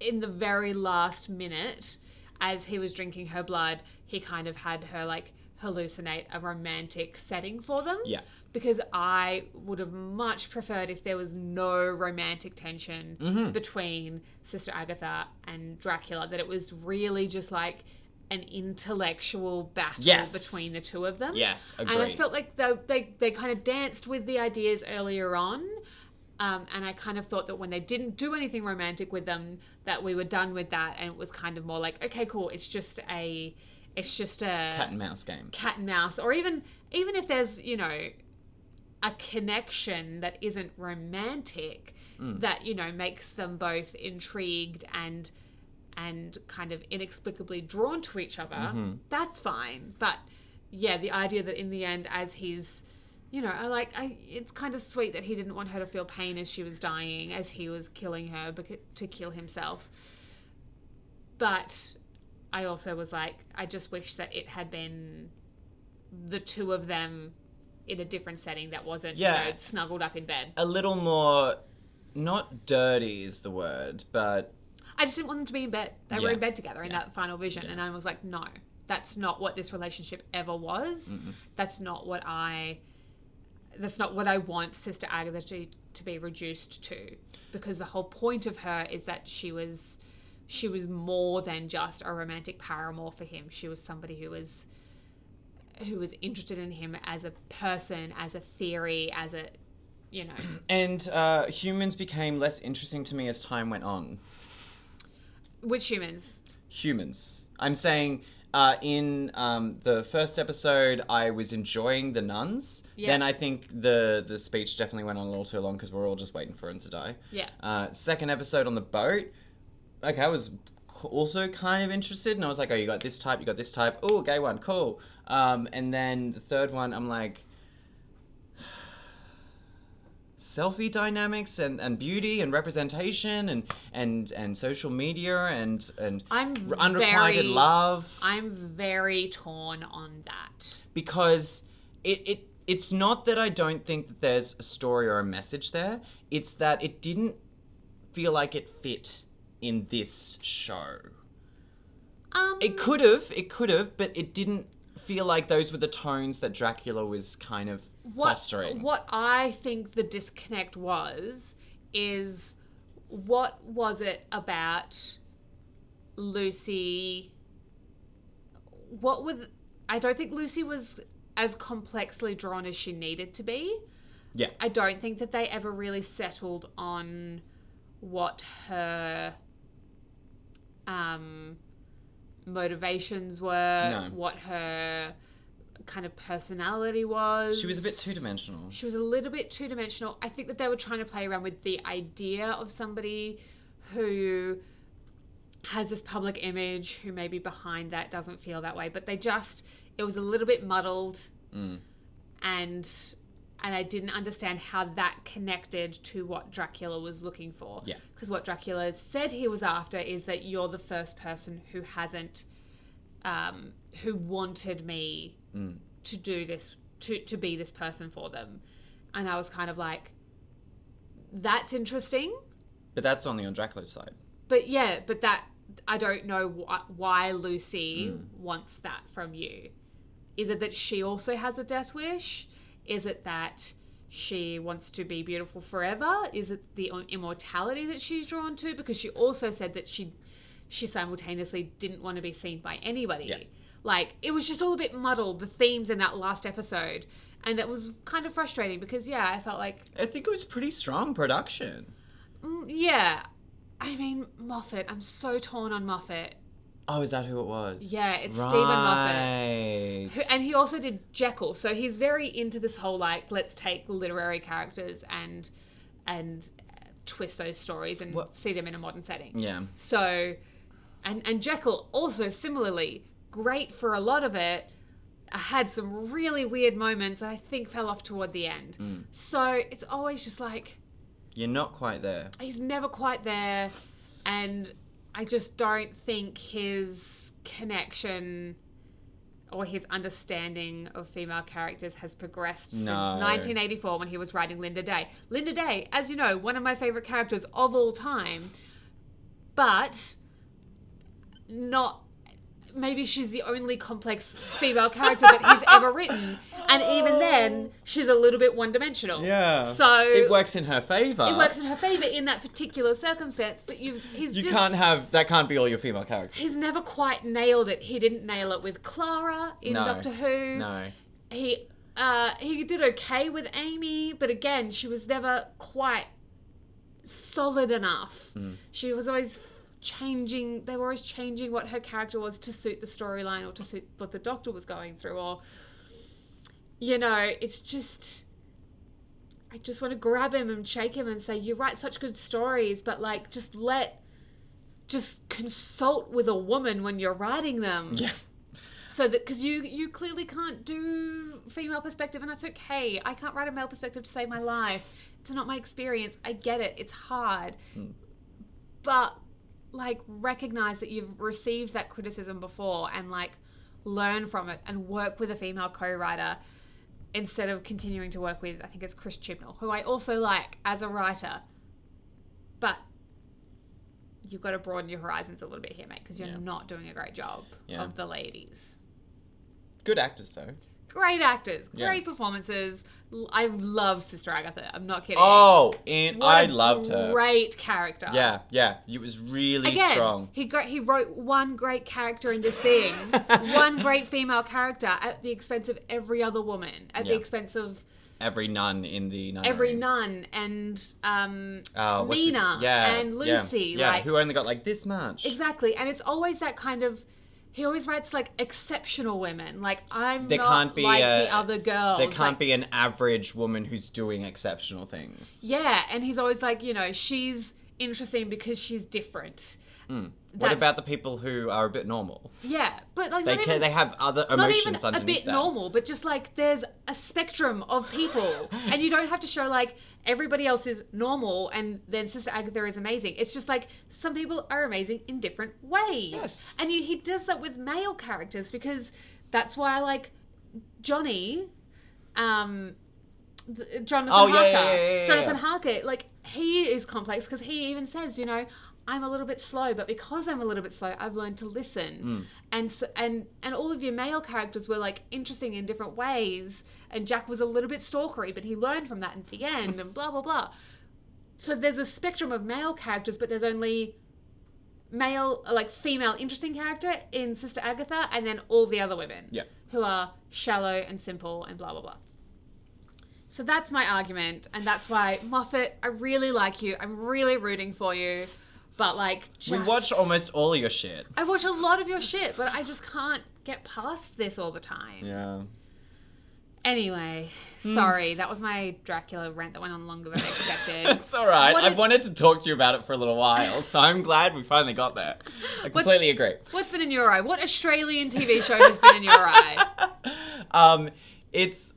B: in the very last minute, as he was drinking her blood, he kind of had her like hallucinate a romantic setting for them.
C: Yeah.
B: Because I would have much preferred if there was no romantic tension
C: Mm-hmm.
B: between Sister Agatha and Dracula, that it was really just like an intellectual battle
C: Yes.
B: between the two of them.
C: Yes,
B: And I felt like they, they, they kind of danced with the ideas earlier on. Um, and I kind of thought that when they didn't do anything romantic with them, that we were done with that, and it was kind of more like, okay, cool. It's just a, it's just a
C: Cat and mouse game.
B: cat and mouse, or even even if there's you know a connection that isn't romantic, that you know makes them both intrigued and and kind of inexplicably drawn to each other. That's fine, but yeah, the idea that in the end, as he's you know, I like I it's kind of sweet that he didn't want her to feel pain as she was dying, as he was killing her to kill himself. But I also was like, I just wish that it had been the two of them in a different setting that wasn't,
C: Yeah.
B: you know, snuggled up in bed.
C: A little more, not dirty is the word, but
B: I just didn't want them to be in bed. They were in bed together in that final vision, and I was like, no, that's not what this relationship ever was. That's not what I. That's not what I want Sister Agatha to, to be reduced to, because the whole point of her is that she was, she was more than just a romantic paramour for him. She was somebody who was who was interested in him as a person, as a theory, as a you know.
C: And uh, humans became less interesting to me as time went on.
B: Which humans?
C: Humans. I'm saying uh, in um, the first episode, I was enjoying the nuns.
B: Yeah.
C: Then I think the the speech definitely went on a little too long because we're all just waiting for him to die.
B: Yeah.
C: Uh, second episode on the boat, okay, I was also kind of interested, and I was like, oh, you got this type, you got this type. Oh, gay one, cool. Um, and then the third one, I'm like, selfie dynamics and, and beauty and representation and and and social media and and
B: I'm
C: unrequited
B: very-
C: love
B: I'm very torn on that.
C: because it, it it's not that I don't think that there's a story or a message there. It's that it didn't feel like it fit in this show.
B: Um,
C: It could have, it could have, but it didn't feel like those were the tones that Dracula was kind of
B: what
C: fostering.
B: what I think the disconnect was is what was it about Lucy? What would I don't think Lucy was as complexly drawn as she needed to be.
C: Yeah.
B: I don't think that they ever really settled on what her um, motivations were,
C: No.
B: what her kind of personality was.
C: She was a bit two dimensional.
B: She was a little bit two dimensional. I think that they were trying to play around with the idea of somebody who has this public image who maybe behind that doesn't feel that way, but they just it was a little bit muddled
C: Mm.
B: and and I didn't understand how that connected to what Dracula was looking for.
C: Yeah.
B: Because what Dracula said he was after is that you're the first person who hasn't, um, who wanted me
C: Mm.
B: to do this, to, to be this person for them. And I was kind of like, that's interesting.
C: But that's only on Dracula's side.
B: But yeah, but that, I don't know wh- why Lucy
C: Hmm.
B: wants that from you. Is it that she also has a death wish? Is it that she wants to be beautiful forever? Is it the immortality that she's drawn to? Because she also said that she she simultaneously didn't want to be seen by anybody.
C: Yeah.
B: Like it was just all a bit muddled the themes in that last episode. And it was kind of frustrating because yeah, I felt like
C: I think it was pretty strong production.
B: mm, yeah. I mean, Moffat, I'm so torn on Moffat.
C: Oh, is that who it was?
B: Yeah, it's Steven Moffat. Who, and he also did Jekyll, so he's very into this whole like let's take literary characters and and uh, twist those stories and
C: What-
B: see them in a modern setting.
C: Yeah.
B: So, and and Jekyll also similarly great for a lot of it. I Had some really weird moments that I think fell off toward the end.
C: Mm.
B: So it's always just like
C: You're not quite there.
B: he's never quite there, and I just don't think his connection or his understanding of female characters has progressed since 1984 when he was writing Lynda Day. Lynda Day, as you know, one of my favorite characters of all time, but not. Maybe she's the only complex female character that he's ever written, and even then, she's a little bit one-dimensional.
C: Yeah.
B: So
C: it works in her favor.
B: it works in her favor in that particular circumstance, but you he's
C: You
B: just
C: can't have that. Can't be all your female characters.
B: he's never quite nailed it. He didn't nail it with Clara in
C: No.
B: Doctor Who.
C: No.
B: He uh he did okay with Amy, but again, she was never quite solid enough.
C: Hmm.
B: She was always changing they were always changing what her character was to suit the storyline or to suit what the doctor was going through or you know, it's just I just want to grab him and shake him and say, You write such good stories, but like just let just consult with a woman when you're writing them.
C: Yeah.
B: So that because you you clearly can't do female perspective and that's okay. I can't write a male perspective to save my life. It's not my experience. I get it. It's hard. Mm. But like recognize that you've received that criticism before and like learn from it and work with a female co-writer instead of continuing to work with I think it's Chris Chibnall, who I also like as a writer. But you've got to broaden your horizons a little bit here, mate, because you're
C: Yeah.
B: not doing a great job
C: Yeah.
B: of the ladies.
C: Good actors though.
B: Great actors,
C: Yeah.
B: great performances. L- I love Sister Agatha. I'm not kidding.
C: Oh, and
B: What
C: I
B: a
C: loved her.
B: Great character.
C: Yeah, yeah. It was really
B: Again,
C: strong.
B: he got, he wrote one great character in this thing, one great female character at the expense of every other woman, at the
C: Yeah.
B: expense of
C: Every nun in the nunnery.
B: every nun and um,
C: Oh,
B: Mina
C: yeah,
B: and
C: yeah,
B: Lucy.
C: Yeah,
B: like
C: who only got like this much.
B: exactly, and it's always that kind of. He always writes like exceptional women. Like I'm
C: There
B: not
C: can't be
B: like
C: a-
B: the other girls.
C: There can't
B: like,
C: be an average woman who's doing exceptional things.
B: Yeah, and he's always like, you know, she's interesting because she's different.
C: Hmm.
B: What
C: about the people who are a bit normal?
B: Yeah, but like
C: They can,
B: even,
C: they have other emotions not
B: even a bit normal, but just like there's a spectrum of people, and you don't have to show like everybody else is normal and then Sister Agatha is amazing. It's just like some people are amazing in different ways.
C: Yes.
B: and you, he does that with male characters because that's why I like Johnny. Um, Jonathan
C: Oh,
B: Harker.
C: yeah, yeah, yeah,
B: Jonathan. Harker, like he is complex because he even says, you know, I'm a little bit slow, but because I'm a little bit slow, I've learned to listen.
C: Hmm.
B: And so, and and all of your male characters were like interesting in different ways. And Jack was a little bit stalkery, but he learned from that at the end, and blah blah blah. So there's a spectrum of male characters, but there's only male, like female, interesting character in Sister Agatha, and then all the other women
C: Yeah.
B: who are shallow and simple and blah blah blah. So that's my argument, and that's why Moffat, I really like you. I'm really rooting for you, but like, just,
C: We watch almost all your shit.
B: I watch a lot of your shit, but I just can't get past this all the time.
C: Yeah.
B: Anyway,
C: Hmm.
B: sorry, that was my Dracula rant that went on longer than I expected.
C: It's all right.
B: What
C: I've
B: a-
C: wanted to talk to you about it for a little while, so I'm glad we finally got there. I completely agree.
B: What's been in your eye? What Australian TV show has been in your eye?
C: um, it's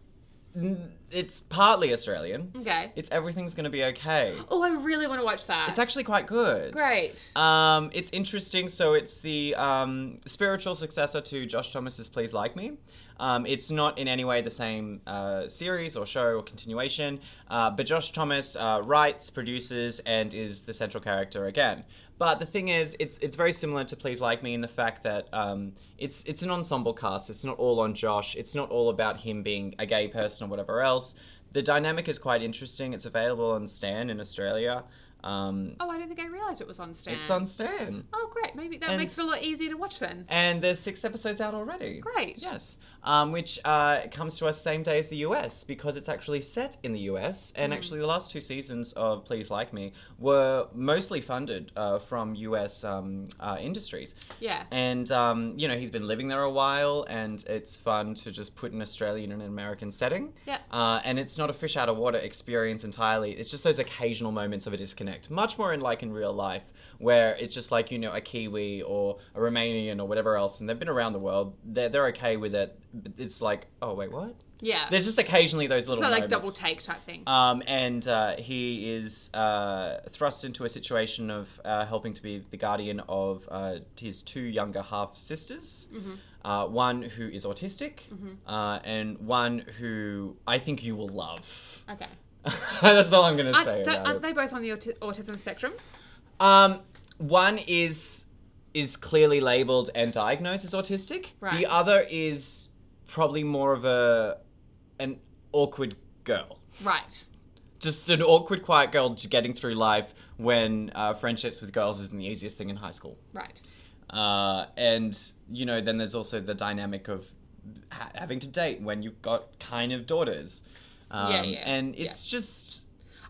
C: it's partly Australian.
B: Okay.
C: It's everything's gonna be okay.
B: Oh, I really want to watch that.
C: It's actually quite good.
B: great.
C: Um, it's interesting. So it's the um, spiritual successor to Josh Thomas's "Please Like Me." Um, it's not in any way the same uh, series or show or continuation, uh, but Josh Thomas uh, writes, produces, and is the central character again. But the thing is, it's it's very similar to Please Like Me in the fact that um, it's it's an ensemble cast. It's not all on Josh. It's not all about him being a gay person or whatever else. The dynamic is quite interesting. It's available on Stan in Australia. Um,
B: Oh, I don't think I realized it was on Stan.
C: it's on Stan.
B: Oh, great. Maybe that
C: And-
B: makes it a lot easier to watch then.
C: And there's six episodes out already.
B: Great.
C: Yes. Um, which uh, comes to us same day as the US because it's actually set in the US. And actually, the last two seasons of Please Like Me were mostly funded uh, from US um, uh, industries.
B: Yeah.
C: And, um, you know, he's been living there a while, and it's fun to just put an Australian in an American setting.
B: Yeah.
C: Uh, and it's not a fish out of water experience entirely. It's just those occasional moments of a disconnect, much more in like in real life, where it's just like you know a Kiwi or a Romanian or whatever else, and they've been around the world. They're they're okay with it. But it's like, oh wait, what?
B: Yeah.
C: There's just occasionally those little
B: not like
C: moments.
B: double take type thing.
C: Um, and uh, he is uh, thrust into a situation of uh, helping to be the guardian of uh, his two younger half sisters.
B: Mm-hmm.
C: Uh, one who is autistic, uh, and one who I think you will love.
B: okay.
C: That's all I'm going to say
B: aren't
C: it.
B: they both on the auti- autism spectrum?
C: Um, one is is clearly labeled and diagnosed as autistic.
B: Right.
C: The other is probably more of a an awkward girl.
B: Right.
C: just an awkward, quiet girl getting through life when uh, friendships with girls isn't the easiest thing in high school.
B: Right.
C: Uh, and, you know, then there's also the dynamic of ha- having to date when you've got kind of daughters. Um,
B: Yeah, yeah,
C: And it's just.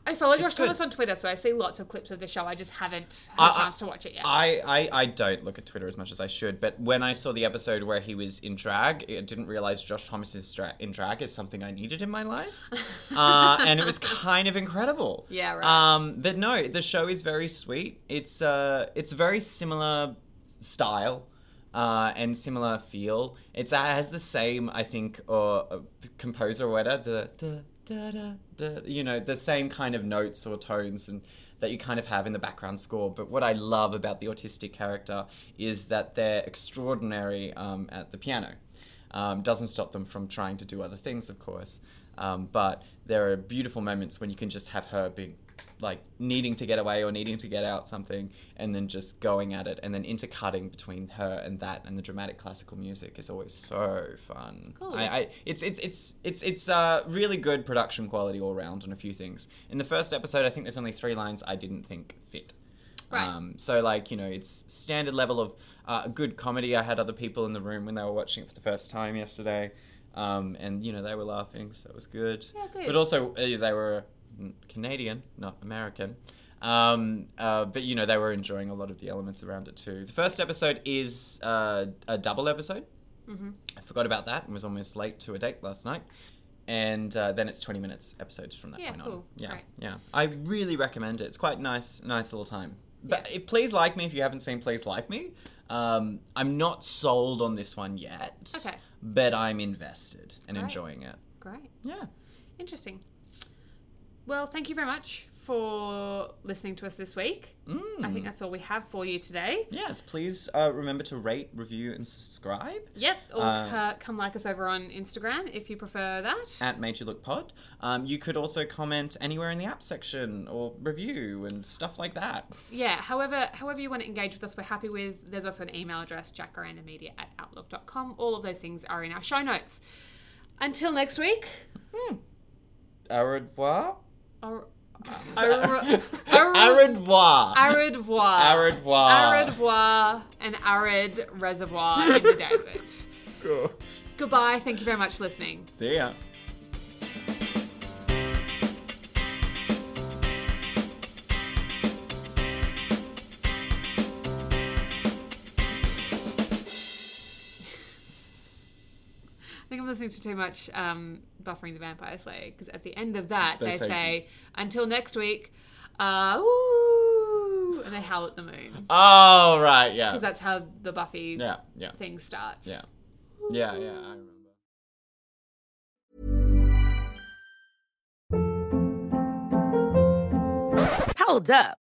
B: I follow Josh Thomas on Twitter, so I see lots of clips of the show. I just haven't had a
C: I-
B: chance to watch it yet.
C: I, I, I don't look at Twitter as much as I should, but when I saw the episode where he was in drag, I didn't realize Josh Thomas is in drag is something I needed in my life. uh, and it was kind of incredible.
B: Yeah, right.
C: Um, but no, the show is very sweet. It's uh, it's very similar style. Uh, and similar feel. It's, it has the same, I think, or uh, composer or whatever, the, the da, da, da, you know, the same kind of notes or tones and that you kind of have in the background score. But what I love about the autistic character is that they're extraordinary um, at the piano. Um, doesn't stop them from trying to do other things, of course. Um, but there are beautiful moments when you can just have her being like needing to get away or needing to get out something and then just going at it and then intercutting between her and that and the dramatic classical music is always so fun
B: Cool.
C: I, I it's it's it's it's it's uh really good production quality all around on a few things in the first episode i think there's only three lines i didn't think fit
B: Right.
C: um, so like you know it's standard level of uh, good comedy i had other people in the room when they were watching it for the first time yesterday um, and you know they were laughing so it was good
B: Yeah, good.
C: but also uh, they were Canadian, not American. Um, uh, but you know they were enjoying a lot of the elements around it too. The first episode is uh, a double episode.
B: Mm-hmm.
C: I forgot about that and was almost late to a date last night. And uh, then it's 20 minutes episodes from that
B: Yeah,
C: point on.
B: cool.
C: Yeah,
B: Great.
C: yeah. I really recommend it. It's quite nice, nice little time. But
B: Yeah.
C: it, please like me if you haven't seen Please Like Me. Um, I'm not sold on this one yet.
B: Okay.
C: But I'm invested and
B: Great.
C: enjoying it.
B: Great.
C: Yeah.
B: Interesting. Well, thank you very much for listening to us this week. I
C: Mm.
B: think that's all we have for you today.
C: Yes, please uh, remember to rate, review, and subscribe
B: Yep. Or
C: Uh,
B: uh, come like us over on Instagram if you prefer that.
C: at You Look Pod. Um, you could also comment anywhere in the app section or review and stuff like that.
B: yeah. However, however you want to engage with us, we're happy with. There's also an email address, jackarandamedia at outlook.com. All of those things are in our show notes. Until next week.
C: Au revoir?
B: Au
C: revoir.
B: Au revoir.
C: Au revoir.
B: Au revoir. An arid reservoir in the desert.
C: Gosh.
B: Goodbye. Thank you very much for listening.
C: See ya.
B: Listening to too much um, Buffering the Vampire Slayer because at the end of that
C: They
B: they,
C: say-
B: say, "Until next week," uh, woo, and they howl at the moon
C: Oh, right, yeah.
B: because that's how the Buffy
C: Yeah, yeah,
B: thing starts.
C: yeah. Yeah, yeah, I remember.
F: Hold up.